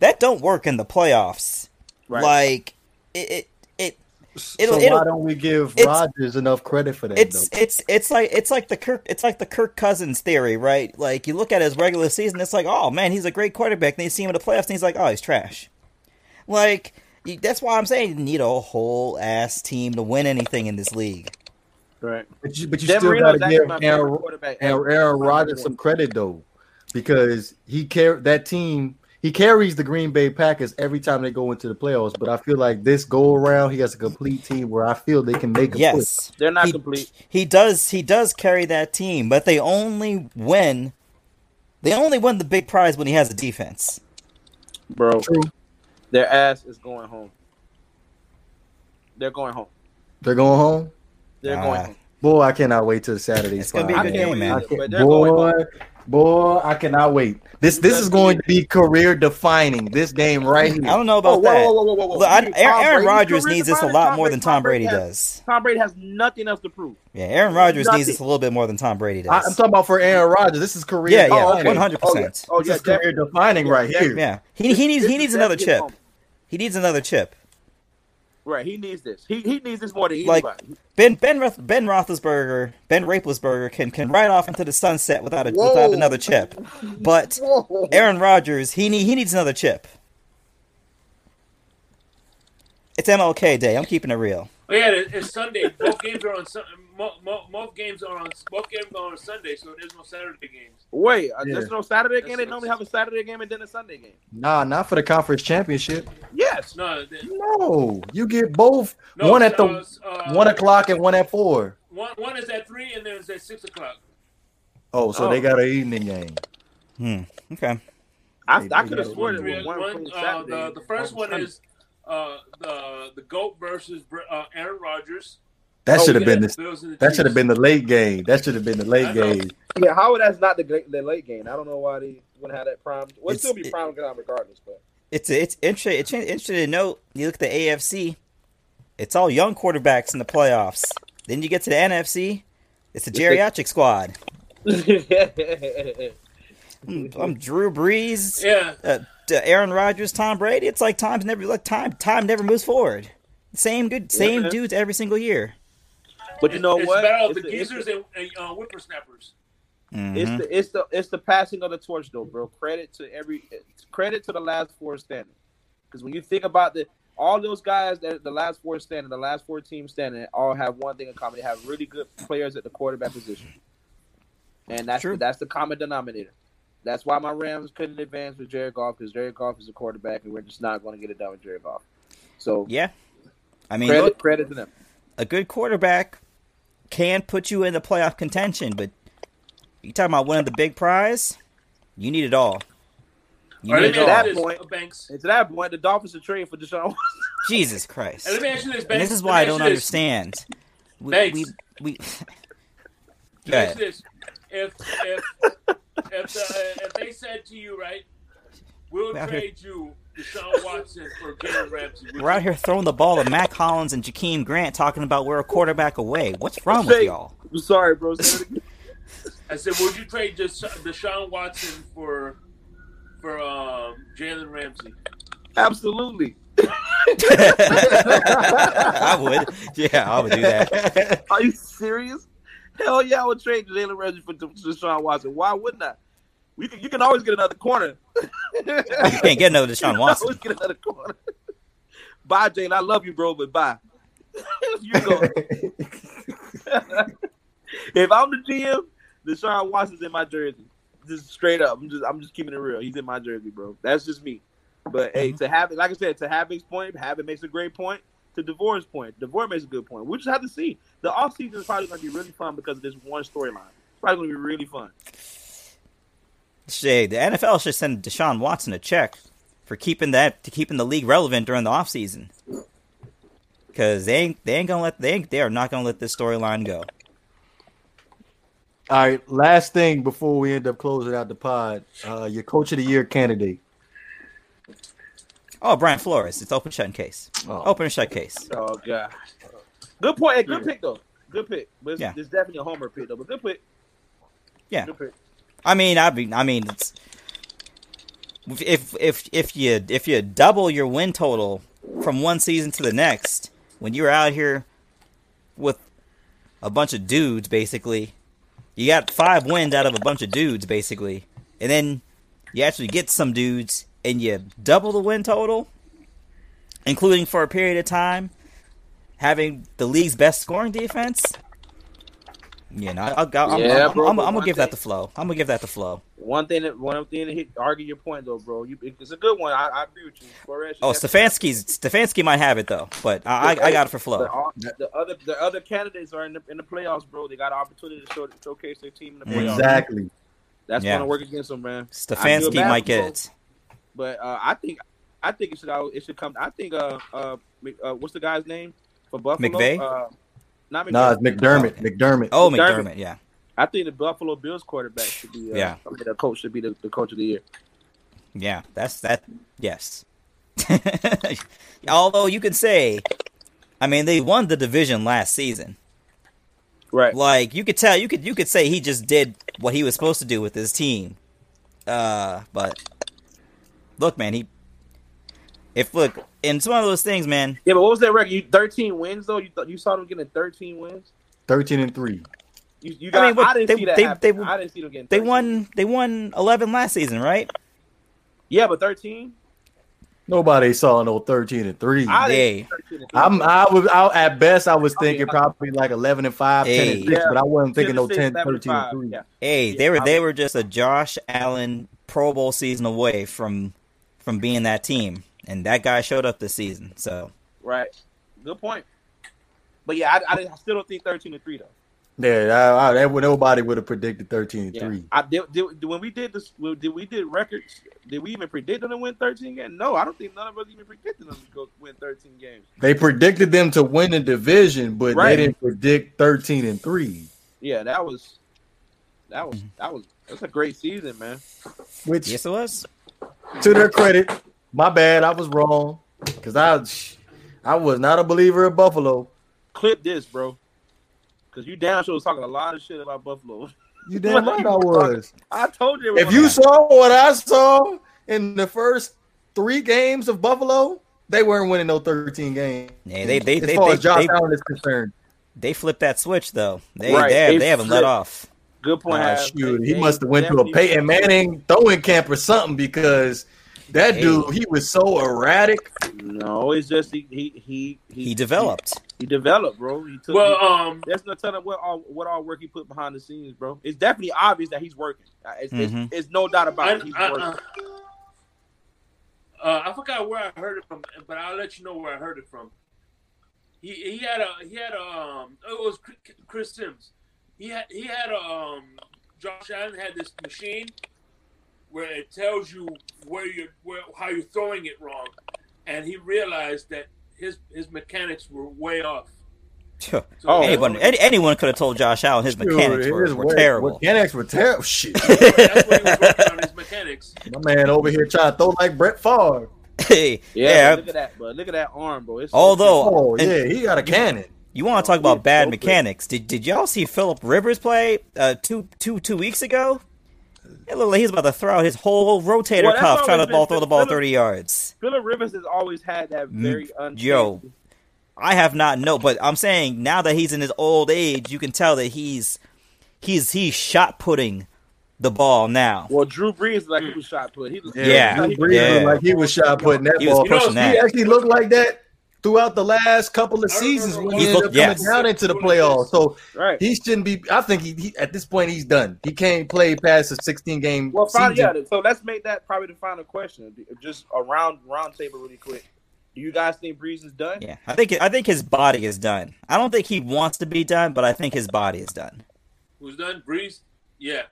That don't work in the playoffs. Right. Like it it, it So It'll- why don't we give it's- Rodgers enough credit for that? it's though? it's it's like it's like the Kirk it's like the Kirk Cousins theory, right? Like you look at his regular season, it's like, oh man, he's a great quarterback. Then you see him in the playoffs, and he's like, oh, he's trash. Like that's why I'm saying you need a whole ass team to win anything in this league. Right. But you, but you Dan still got to give Aaron, Aaron. Aaron Rodgers some credit though, because he car that team. He carries the Green Bay Packers every time they go into the playoffs. But I feel like this go around, he has a complete team where I feel they can make a push. Yes, They're not he, complete. He does he does carry that team, but they only win. They only win the big prize when he has a defense. Bro, True. their ass is going home. They're going home. They're going home. They're Ah. going. Boy, I cannot wait till Saturday. It's gonna be a I good game, man. I either, can't- but they're going boy, boy, I cannot wait. This this is going to be career defining. This game right here. I don't know about Oh, whoa, that. whoa, whoa, whoa, whoa, whoa. Look, I, Aaron, Aaron Rodgers needs this a lot more than Tom Brady has- does. Tom Brady has nothing else to prove. Yeah, Aaron Rodgers Nothing. needs this a little bit more than Tom Brady does. I, does. am talking about for Aaron Rodgers. This is career. Yeah, yeah, defining. one hundred Oh, yeah. percent. Oh, This yeah, is career definitely. defining right Yeah, here. Yeah, he he needs he needs another chip. He needs another chip. Right, he needs this. He he needs this more than Like- anybody. Ben Ben Roth, Ben Roethlisberger, Ben Raplesberger can can ride off into the sunset without a, Whoa. without another chip. But Whoa. Aaron Rodgers, he need, he needs another chip. It's MLK Day. I'm keeping it real. Oh yeah, it's Sunday. Both games are on Sun. Mo, mo, both games are on. Both games are on Sunday, so there's no Saturday games. Wait, uh, Yeah. there's no Saturday game. They That's- normally have a Saturday game and then a Sunday game. Nah, not for the conference championship. Yes. No, No, you get both. no. one at the uh, one o'clock and one at four. One one is at three, and then it's at six o'clock. Oh, so Oh. they got an evening game. Hmm. Okay. I, They- I could have sworn it was One, one, from uh, Saturday. the the first one is uh, the the goat versus uh, Aaron Rodgers. That Oh, should have yeah. been the the that should have been the late game. That should have been the late game. Yeah, how would that's not the the late game? I don't know why they wouldn't have that prime. Well, it'd It's- still be it- prime time regardless, but It's it's interesting. It's interesting to note. You look at the AFC. It's all young quarterbacks in the playoffs. Then you get to the NFC. It's a geriatric squad. I'm, I'm Drew Brees, Yeah, uh, Aaron Rodgers, Tom Brady. It's like time's never like time. Time never moves forward. Same good, same Yeah. dudes every single year. But you know it's what? Battle of It's the the- geezers and, and uh, whippersnappers. Mhm. It's the it's the it's the passing of the torch though, bro. Credit to every credit to the last four standing. Because when you think about the all those guys that the last four standing, the last four teams standing, all have one thing in common: they have really good players at the quarterback position, and that's True. the, that's the common denominator. That's why my Rams couldn't advance with Jared Goff because Jared Goff is a quarterback, and we're just not going to get it done with Jared Goff. So yeah. I mean, credit look, credit to them. a good quarterback can put you in the playoff contention, but you talking about winning the big prize? You need it all. You All right, need let it me all. ask that this, point- uh, Banks. And to that point, the Dolphins are trading for Deshaun. Watson. Jesus Christ! And let me ask you this, And this is why I don't ask you this. understand. We, Banks. we, we, Go ask ahead. this. If if if, the, if they said to you, right, we'll We're out here- trade you Deshaun Watson for Jalen Ramsey. We're out here throwing the ball to Mack Hollins and Jakeem Grant, talking about we're a quarterback away. What's wrong with y'all? I'm sorry, bro. Say it again. I said, would you trade Desha- Deshaun Watson for for um, Jalen Ramsey? Absolutely. I would. Yeah, I would do that. Are you serious? Hell yeah, I would trade Jalen Ramsey for Deshaun Watson. Why wouldn't I? We can, you can always get another corner. You can't get another Deshaun Watson. always get another corner. bye, Jane. I love you, bro, but bye. you go. if I'm the GM, Deshaun Watson's in my jersey. Just straight up. I'm just I'm just keeping it real. He's in my jersey, bro. That's just me. But hey, Mm-hmm. to have it, like I said, to Havoc's point, Havoc makes a great point. To Devore's point, Devore makes a good point. We just have to see. The offseason is probably going to be really fun because of this one storyline. It's probably going to be really fun. Shit, the NFL should send Deshaun Watson a check for keeping that to keeping the league relevant during the offseason. Cause they ain't they ain't gonna let they ain't, they are not gonna let this storyline go. All right, last thing before we end up closing out the pod, uh, your coach of the year candidate. Oh, Brian Flores, it's open shut case. Oh. Open and shut case. Oh god. Good point. Hey, good pick though. Good pick. But it's, Yeah. it's definitely a homer pick though. But good pick. Yeah. Good pick. I mean, I mean, I mean, it's if if if you if you double your win total from one season to the next, when you're out here with a bunch of dudes, basically, you got five wins out of a bunch of dudes, basically, and then you actually get some dudes and you double the win total, including for a period of time, having the league's best scoring defense. You know, I'll, I'll, I'm, Yeah, I'm, bro, I'm, but I'm gonna one give that thing- the flow. I'm gonna give that the flow. One thing that one thing to hit, argue your point though, bro. You, it's a good one. I, I agree with you. Flores, Oh, you Stefanski's Stefanski might have it though, but I, I, I got it for The, flow. all- the other the other candidates are in the in the playoffs, bro. They got an opportunity to show, showcase their team in the playoffs. Exactly. That's Yeah. going to work against them, man. I Stefanski might get it. But uh, I think I think it should it should come. I think uh uh, uh what's the guy's name for Buffalo? McVay? Not McVay. Nah, it's McDermott. McDermott. Oh, McDermott. McDermott, yeah, I think the Buffalo Bills quarterback should be. Uh, Yeah. I mean, the coach should be the, the coach of the year. yeah. That's that. Yes. Although you could say, I mean, they won the division last season. Right. Like you could tell, you could you could say he just did what he was supposed to do with his team. Uh, but look, man, he. If look, and it's one of those things, man. Yeah, but what was that record? You thirteen wins though. You thought you saw them getting thirteen wins. Thirteen and three. You, you I got, I, mean, look, didn't they- see that they- happen. they- I didn't see them getting. They won. They won eleven last season, right? Yeah, but thirteen. Nobody saw no thirteen and three. I Hey. 13 and three. I'm I was out at best I was thinking yeah. probably like eleven and five, 10 and Hey. six, but I wasn't thinking no 10, 10, 13 and three. Yeah. Hey, Yeah, they were they were just a Josh Allen Pro Bowl season away from from being that team, and that guy showed up this season. So Right. Good point. But yeah, I, I, didn't- I still don't think thirteen and three though. Yeah, I, I, that, nobody would have predicted thirteen and Yeah. three. I did, did when we did this. Did we did records? Did we even predict them to win thirteen games? No, I don't think none of us even predicted them to go win thirteen games. They predicted them to win the division, but Right. they didn't predict thirteen and three. Yeah, that was that was that was that's a great season, man. Which, yes, it was. to their credit, my bad, I was wrong because I I was not a believer of Buffalo. Clip this, bro. Because you damn sure was talking a lot of shit about Buffalo. You damn right I was. I told you. If you happen. saw what I saw in the first three games of Buffalo, they weren't winning no 13 games. Yeah, they they as they far they, as Josh they, Allen is concerned. they flipped that switch though. They Right, they, have, they they haven't let off. good point. Ah, Hav. shoot, They- he must have went to a Peyton Manning throwing camp or something because that Hey. dude, he was so erratic. No, it's just he he he He developed. He, developed, bro. He took. Well, he- um, That's not telling what all what all work he put behind the scenes, bro. It's definitely obvious that he's working. Uh, It's, Mhm. it's, it's no doubt about I, it. He's I, working. uh, uh, I forgot where I heard it from, but I'll let you know where I heard it from. He he had a he had a um it was Chris Sims. He had he had a um Josh Allen had this machine where it tells you where you where how you're throwing it wrong, and he realized that his his mechanics were way off. So, Oh. anyone any, anyone could have told Josh Allen his mechanics Dude, were, were way- terrible. Mechanics were terrible. Shit, that's what he was working on his mechanics. my man over here trying to throw like Brett Favre. Hey, Yeah, yeah. look at that, but look at that arm, bro. It's so Although Oh and yeah, he got a cannon. you want to talk Oh, about bad mechanics? Did did y'all see Philip Rivers play uh, two two two weeks ago? It looked like he was about to throw out his whole rotator Well, cuff trying to ball throw the ball Phillip- thirty yards. Philip Rivers has always had that very Mm, yo. I have not know, but I'm saying now that he's in his old age, you can tell that he's he's he's shot putting the ball now. Well, Drew Brees like he was shot put. He was, Yeah, Drew he- Brees yeah. like he was shot putting that He was ball. pushing he that. actually looked like that throughout the last couple of seasons when when he he ended looked- up coming down into the playoffs. So right. he shouldn't be. I think he, he at this point he's done. He can't play past a 16 game Well, fine, yeah. So let's make that probably the final question. Just a round round table really quick. Do you guys think Brees is done? Yeah, I think I think his body is done. I don't think he wants to be done, but I think his body is done. Who's done? Brees? Yeah.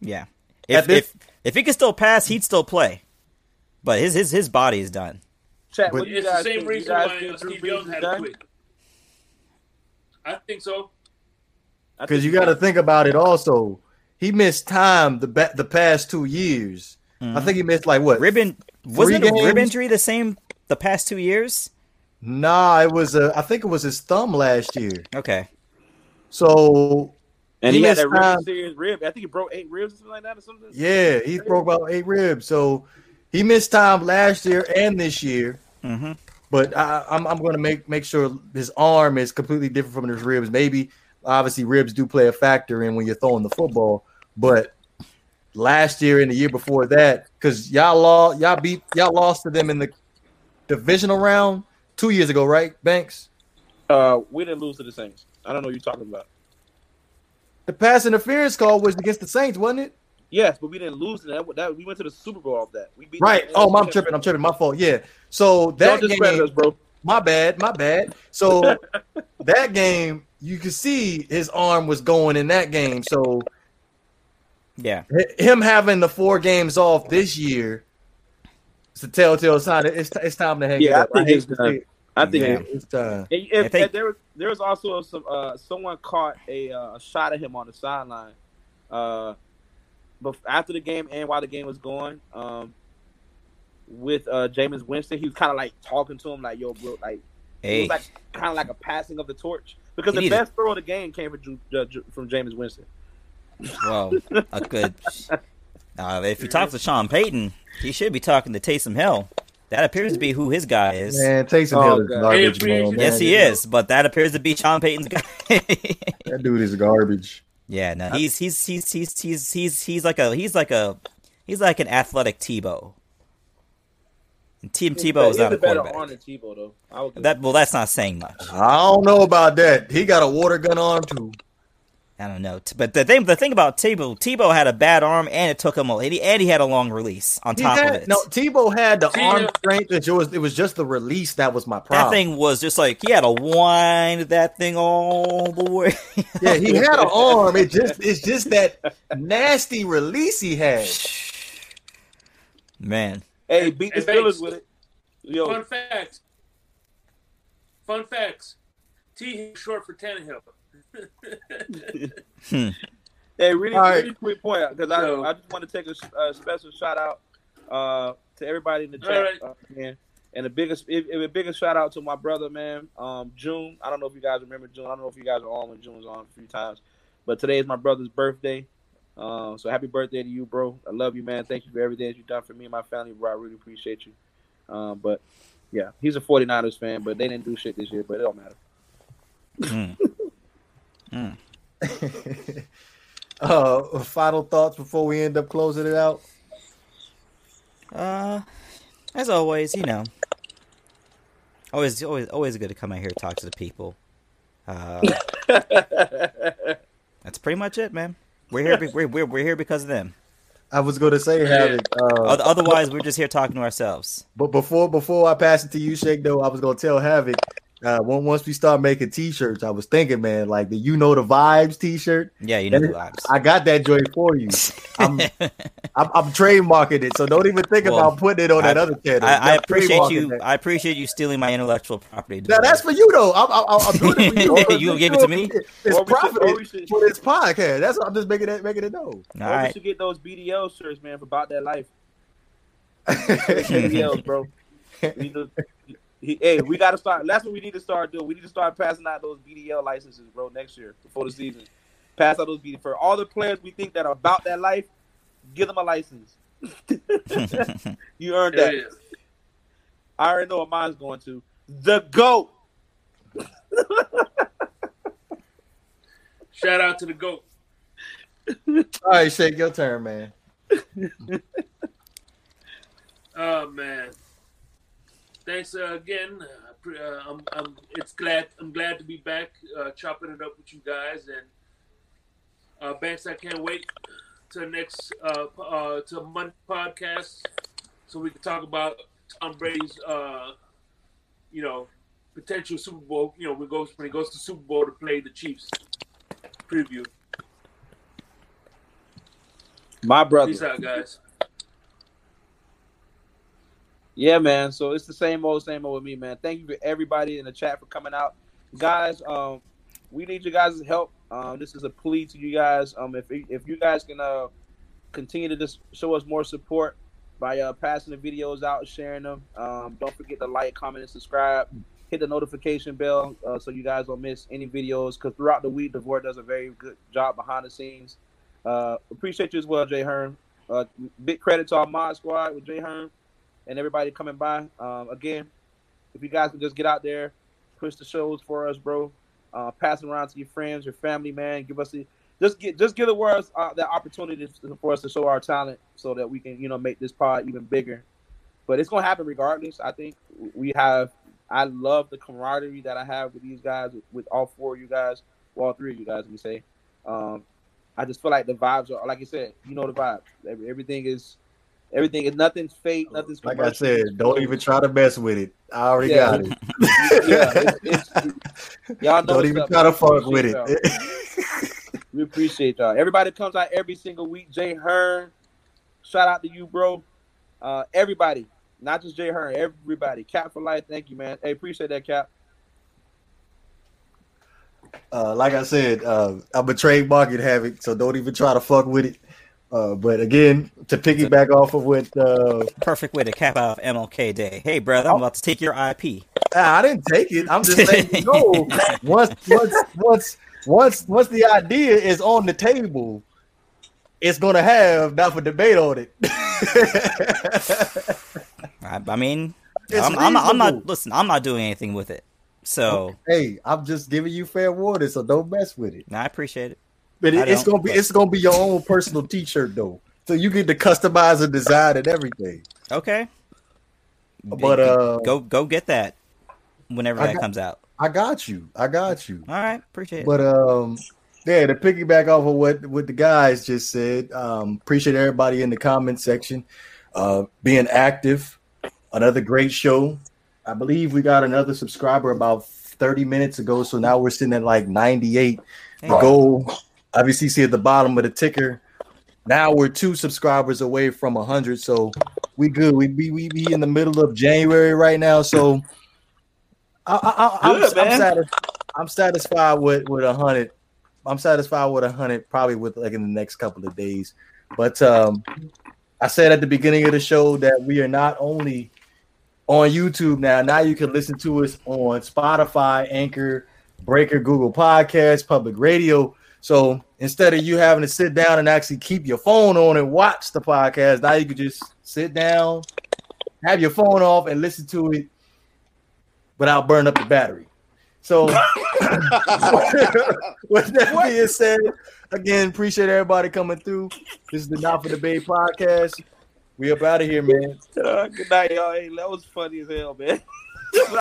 Yeah, if this- if if he could still pass, he'd still play, but his his his body is done. Chat, But- what do you It's the guys same think? You reason why uh, Drew Steve Brees Young had to quit. I think so. Because you got to think about it. Also, he missed time the ba- the past two years. I think he missed like what? Rib in, wasn't Three a rib injury the same the past two years? Nah, it was a. I think it was his thumb last year. Okay, So And He he, had missed that really time. serious rib. I think he broke eight ribs or something like that or something. yeah, he broke about eight ribs. So he missed time last year and this year. hmm But I, I'm I'm going to make make sure his arm is completely different from his ribs. Maybe obviously ribs do play a factor in when you're throwing the football, but last year and the year before that, because y'all lost, y'all beat y'all lost to them in the divisional round two years ago, right? Banks. Uh, we didn't lose to the Saints. I don't know what you're talking about. The pass interference call was against the Saints, wasn't it? Yes, but we didn't lose to that. that we went to the Super Bowl off that. We beat Right. Oh, I'm tripping. I'm tripping. My fault. Yeah. So that Don't discredit game, us, bro. my bad. My bad. So that game, you could see his arm was going in that game. So yeah. Him having the four games off this year, it's a telltale sign. It's, it's time to hang Yeah, it I think hate it's to done. I think Yeah. It's time. And if, think- and there was there was also some uh, someone caught a, uh, shot of him on the sideline, uh, but after the game and while the game was going, um, with uh, Jameis Winston, he was kind of like talking to him like, "Yo, bro," like it Hey, was like kind of like a passing of the torch because He the needed- best throw of the game came from Ju- uh, Ju- from Jameis Winston. well, a good. Uh, if you talk to Sean Payton, he should be talking to Taysom Hill. That appears to be who his guy is. Man, Taysom Oh, Hill is God. garbage, Hey, man. yes, he is, but that appears to be Sean Payton's guy. That dude is garbage. Yeah, no, uh, he's he's he's he's he's he's he's like a he's like a he's like an athletic Tebow. And Tim Tebow is He's not a better quarterback. arm than Tebow though. I That well, that's not saying much. I don't know about that. He got a water gun arm too. I don't know, but the thing the thing about Tebow, Tebow had a bad arm, and it took him a and he, and he had a long release on He top had- of it. No, Tebow had the See, arm strength. It was it was just the release that was my problem. that thing was just like he had to wind that thing all the way. Yeah, he had an arm. It just it's just that nasty release he had. Man, Hey, beat the Hey, Steelers with it. Yo, Fun facts. Fun facts. T short for Tannehill. Hmm. Hey, really, All right. really quick point because So- I, I just want to take a, a special shout out uh, to everybody in the chat. right. Uh, man, And the biggest, if, if a biggest shout out to my brother, man, um, June. I don't know if you guys remember June. I don't know if you guys are on when June was on a few times, but today is my brother's birthday. Um, so happy birthday to you, bro. I love you, man. Thank you for everything that you've done for me and my family, bro. I really appreciate you. Um, but yeah, he's a 49ers fan, but they didn't do shit this year, but it don't matter. Mm. Mm. uh, final thoughts before we end up closing it out. Uh, as always, you know, always, always, always good to come out here and talk to the people. Uh, that's pretty much it, man. We're here. be- We're, we're, we're here because of them. I was going to say, Havoc. Uh, Otherwise, we're just here talking to ourselves. But before before I pass it to you, Shake, though, I was gonna tell Havoc. Uh, once we start making T-shirts, I was thinking, man, like the "You Know the Vibes" T-shirt. Yeah, you know the vibes. I got that joint for you. I'm, I'm, I'm trademarking it, so don't even think Well, about putting it on that other channel. I, I appreciate you. that. I appreciate you stealing my intellectual property. Now that's for you though. I'm, I'm, I'm doing it for you. You gonna give it to me? It's Or we should- or profit we for this podcast. That's what I'm just making it making it known. All Or we right. should get those BDL shirts, man, for about that life. BDLs, bro. We need to- he- hey, we got to start. That's what we need to start doing. We need to start passing out those BDL licenses, bro, next year before the season. Pass out those BDL for all the players we think that are about that life. Give them a license. you earned that. yeah. I already know what mine's going to. The goat. Shout out to the goat. All right, Shake, your turn, man. Oh man. Thanks uh, again. Uh, uh, I'm, I'm, it's glad. I'm glad to be back, uh, chopping it up with you guys. And uh, Banks, I can't wait to next uh, uh, to Monday podcast, so we can talk about Tom Brady's, uh, you know, potential Super Bowl. You know, when he goes when he goes to Super Bowl to play the Chiefs. Preview. My brother. Peace out, guys. Yeah, man. So it's the same old, same old with me, man. Thank you for everybody in the chat for coming out, guys. Um, we need you guys' help. Um, this is a plea to you guys. Um, if if you guys can uh continue to just show us more support by uh passing the videos out, sharing them. Um, don't forget to like, comment, and subscribe. Hit the notification bell uh, so you guys don't miss any videos. Because throughout the week, Devore does a very good job behind the scenes. Uh, appreciate you as well, Jay Hearn. Uh, big credit to our mod squad with Jay Hearn and everybody coming by. Um, again, if you guys can just get out there, push the shows for us, bro. Uh, pass it around to your friends, your family, man. Give us the just get just give the world uh, that opportunity for us to show our talent, so that we can you know make this pod even bigger. But it's gonna happen regardless. I think we have. I love the camaraderie that I have with these guys, with, with all four of you guys, all three of you guys. Let me say. Um, I just feel like the vibes are like you said. You know the vibes. Everything is everything is nothing's fake. Nothing's Like I said, don't even try to mess with it. I already Yeah. got it. yeah, it's, it's, y'all know don't even up, try to fuck with it. We appreciate y'all. Everybody comes out every single week. Jay Hearn, shout out to you, bro. Uh, everybody, not just Jay Hearn, everybody. Cap for life. Thank you, man. Hey, appreciate that, Cap. uh, like I said, uh, I'm a trademark it havoc, so don't even try to fuck with it. Uh, but again, to piggyback off of what uh, Perfect way to cap out MLK Day. Hey, brother, I'm about to take your IP. ah, I didn't take it. I'm just letting you know once once once once once the idea is on the table, it's gonna have not for debate on it. I, I mean, I'm, I'm, not, I'm not. Listen, I'm not doing anything with it. So hey, I'm just giving you fair warning, so don't mess with it. I appreciate it. But it, it's gonna be it's gonna be your own personal T-shirt though, so you get to customize and design and everything. Okay. But, uh, go go get that whenever I that got- comes out. I got you, I got you. All right, appreciate it. But um, yeah, to piggyback off of what what the guys just said, um, appreciate everybody in the comment section, uh, being active. Another great show. I believe we got another subscriber about thirty minutes ago, so now we're sitting at like ninety eight. The goal, obviously, see at the bottom of the ticker. Now we're two subscribers away from hundred, so we good. We be we be in the middle of January right now, so I, I, I, I'm, Good, I'm, satis- I'm satisfied with with a hundred. I'm satisfied with a hundred, probably with like in the next couple of days. But um, I said at the beginning of the show that we are not only on YouTube now. Now you can listen to us on Spotify, Anchor, Breaker, Google Podcasts, Public Radio. So instead of you having to sit down and actually keep your phone on and watch the podcast, now you can just sit down, have your phone off, and listen to it without burning up the battery. So, with that being said, again, appreciate everybody coming through. This is the Not for Debate podcast. We up out of here, man. Uh, good night, y'all. Hey, that was funny as hell, man.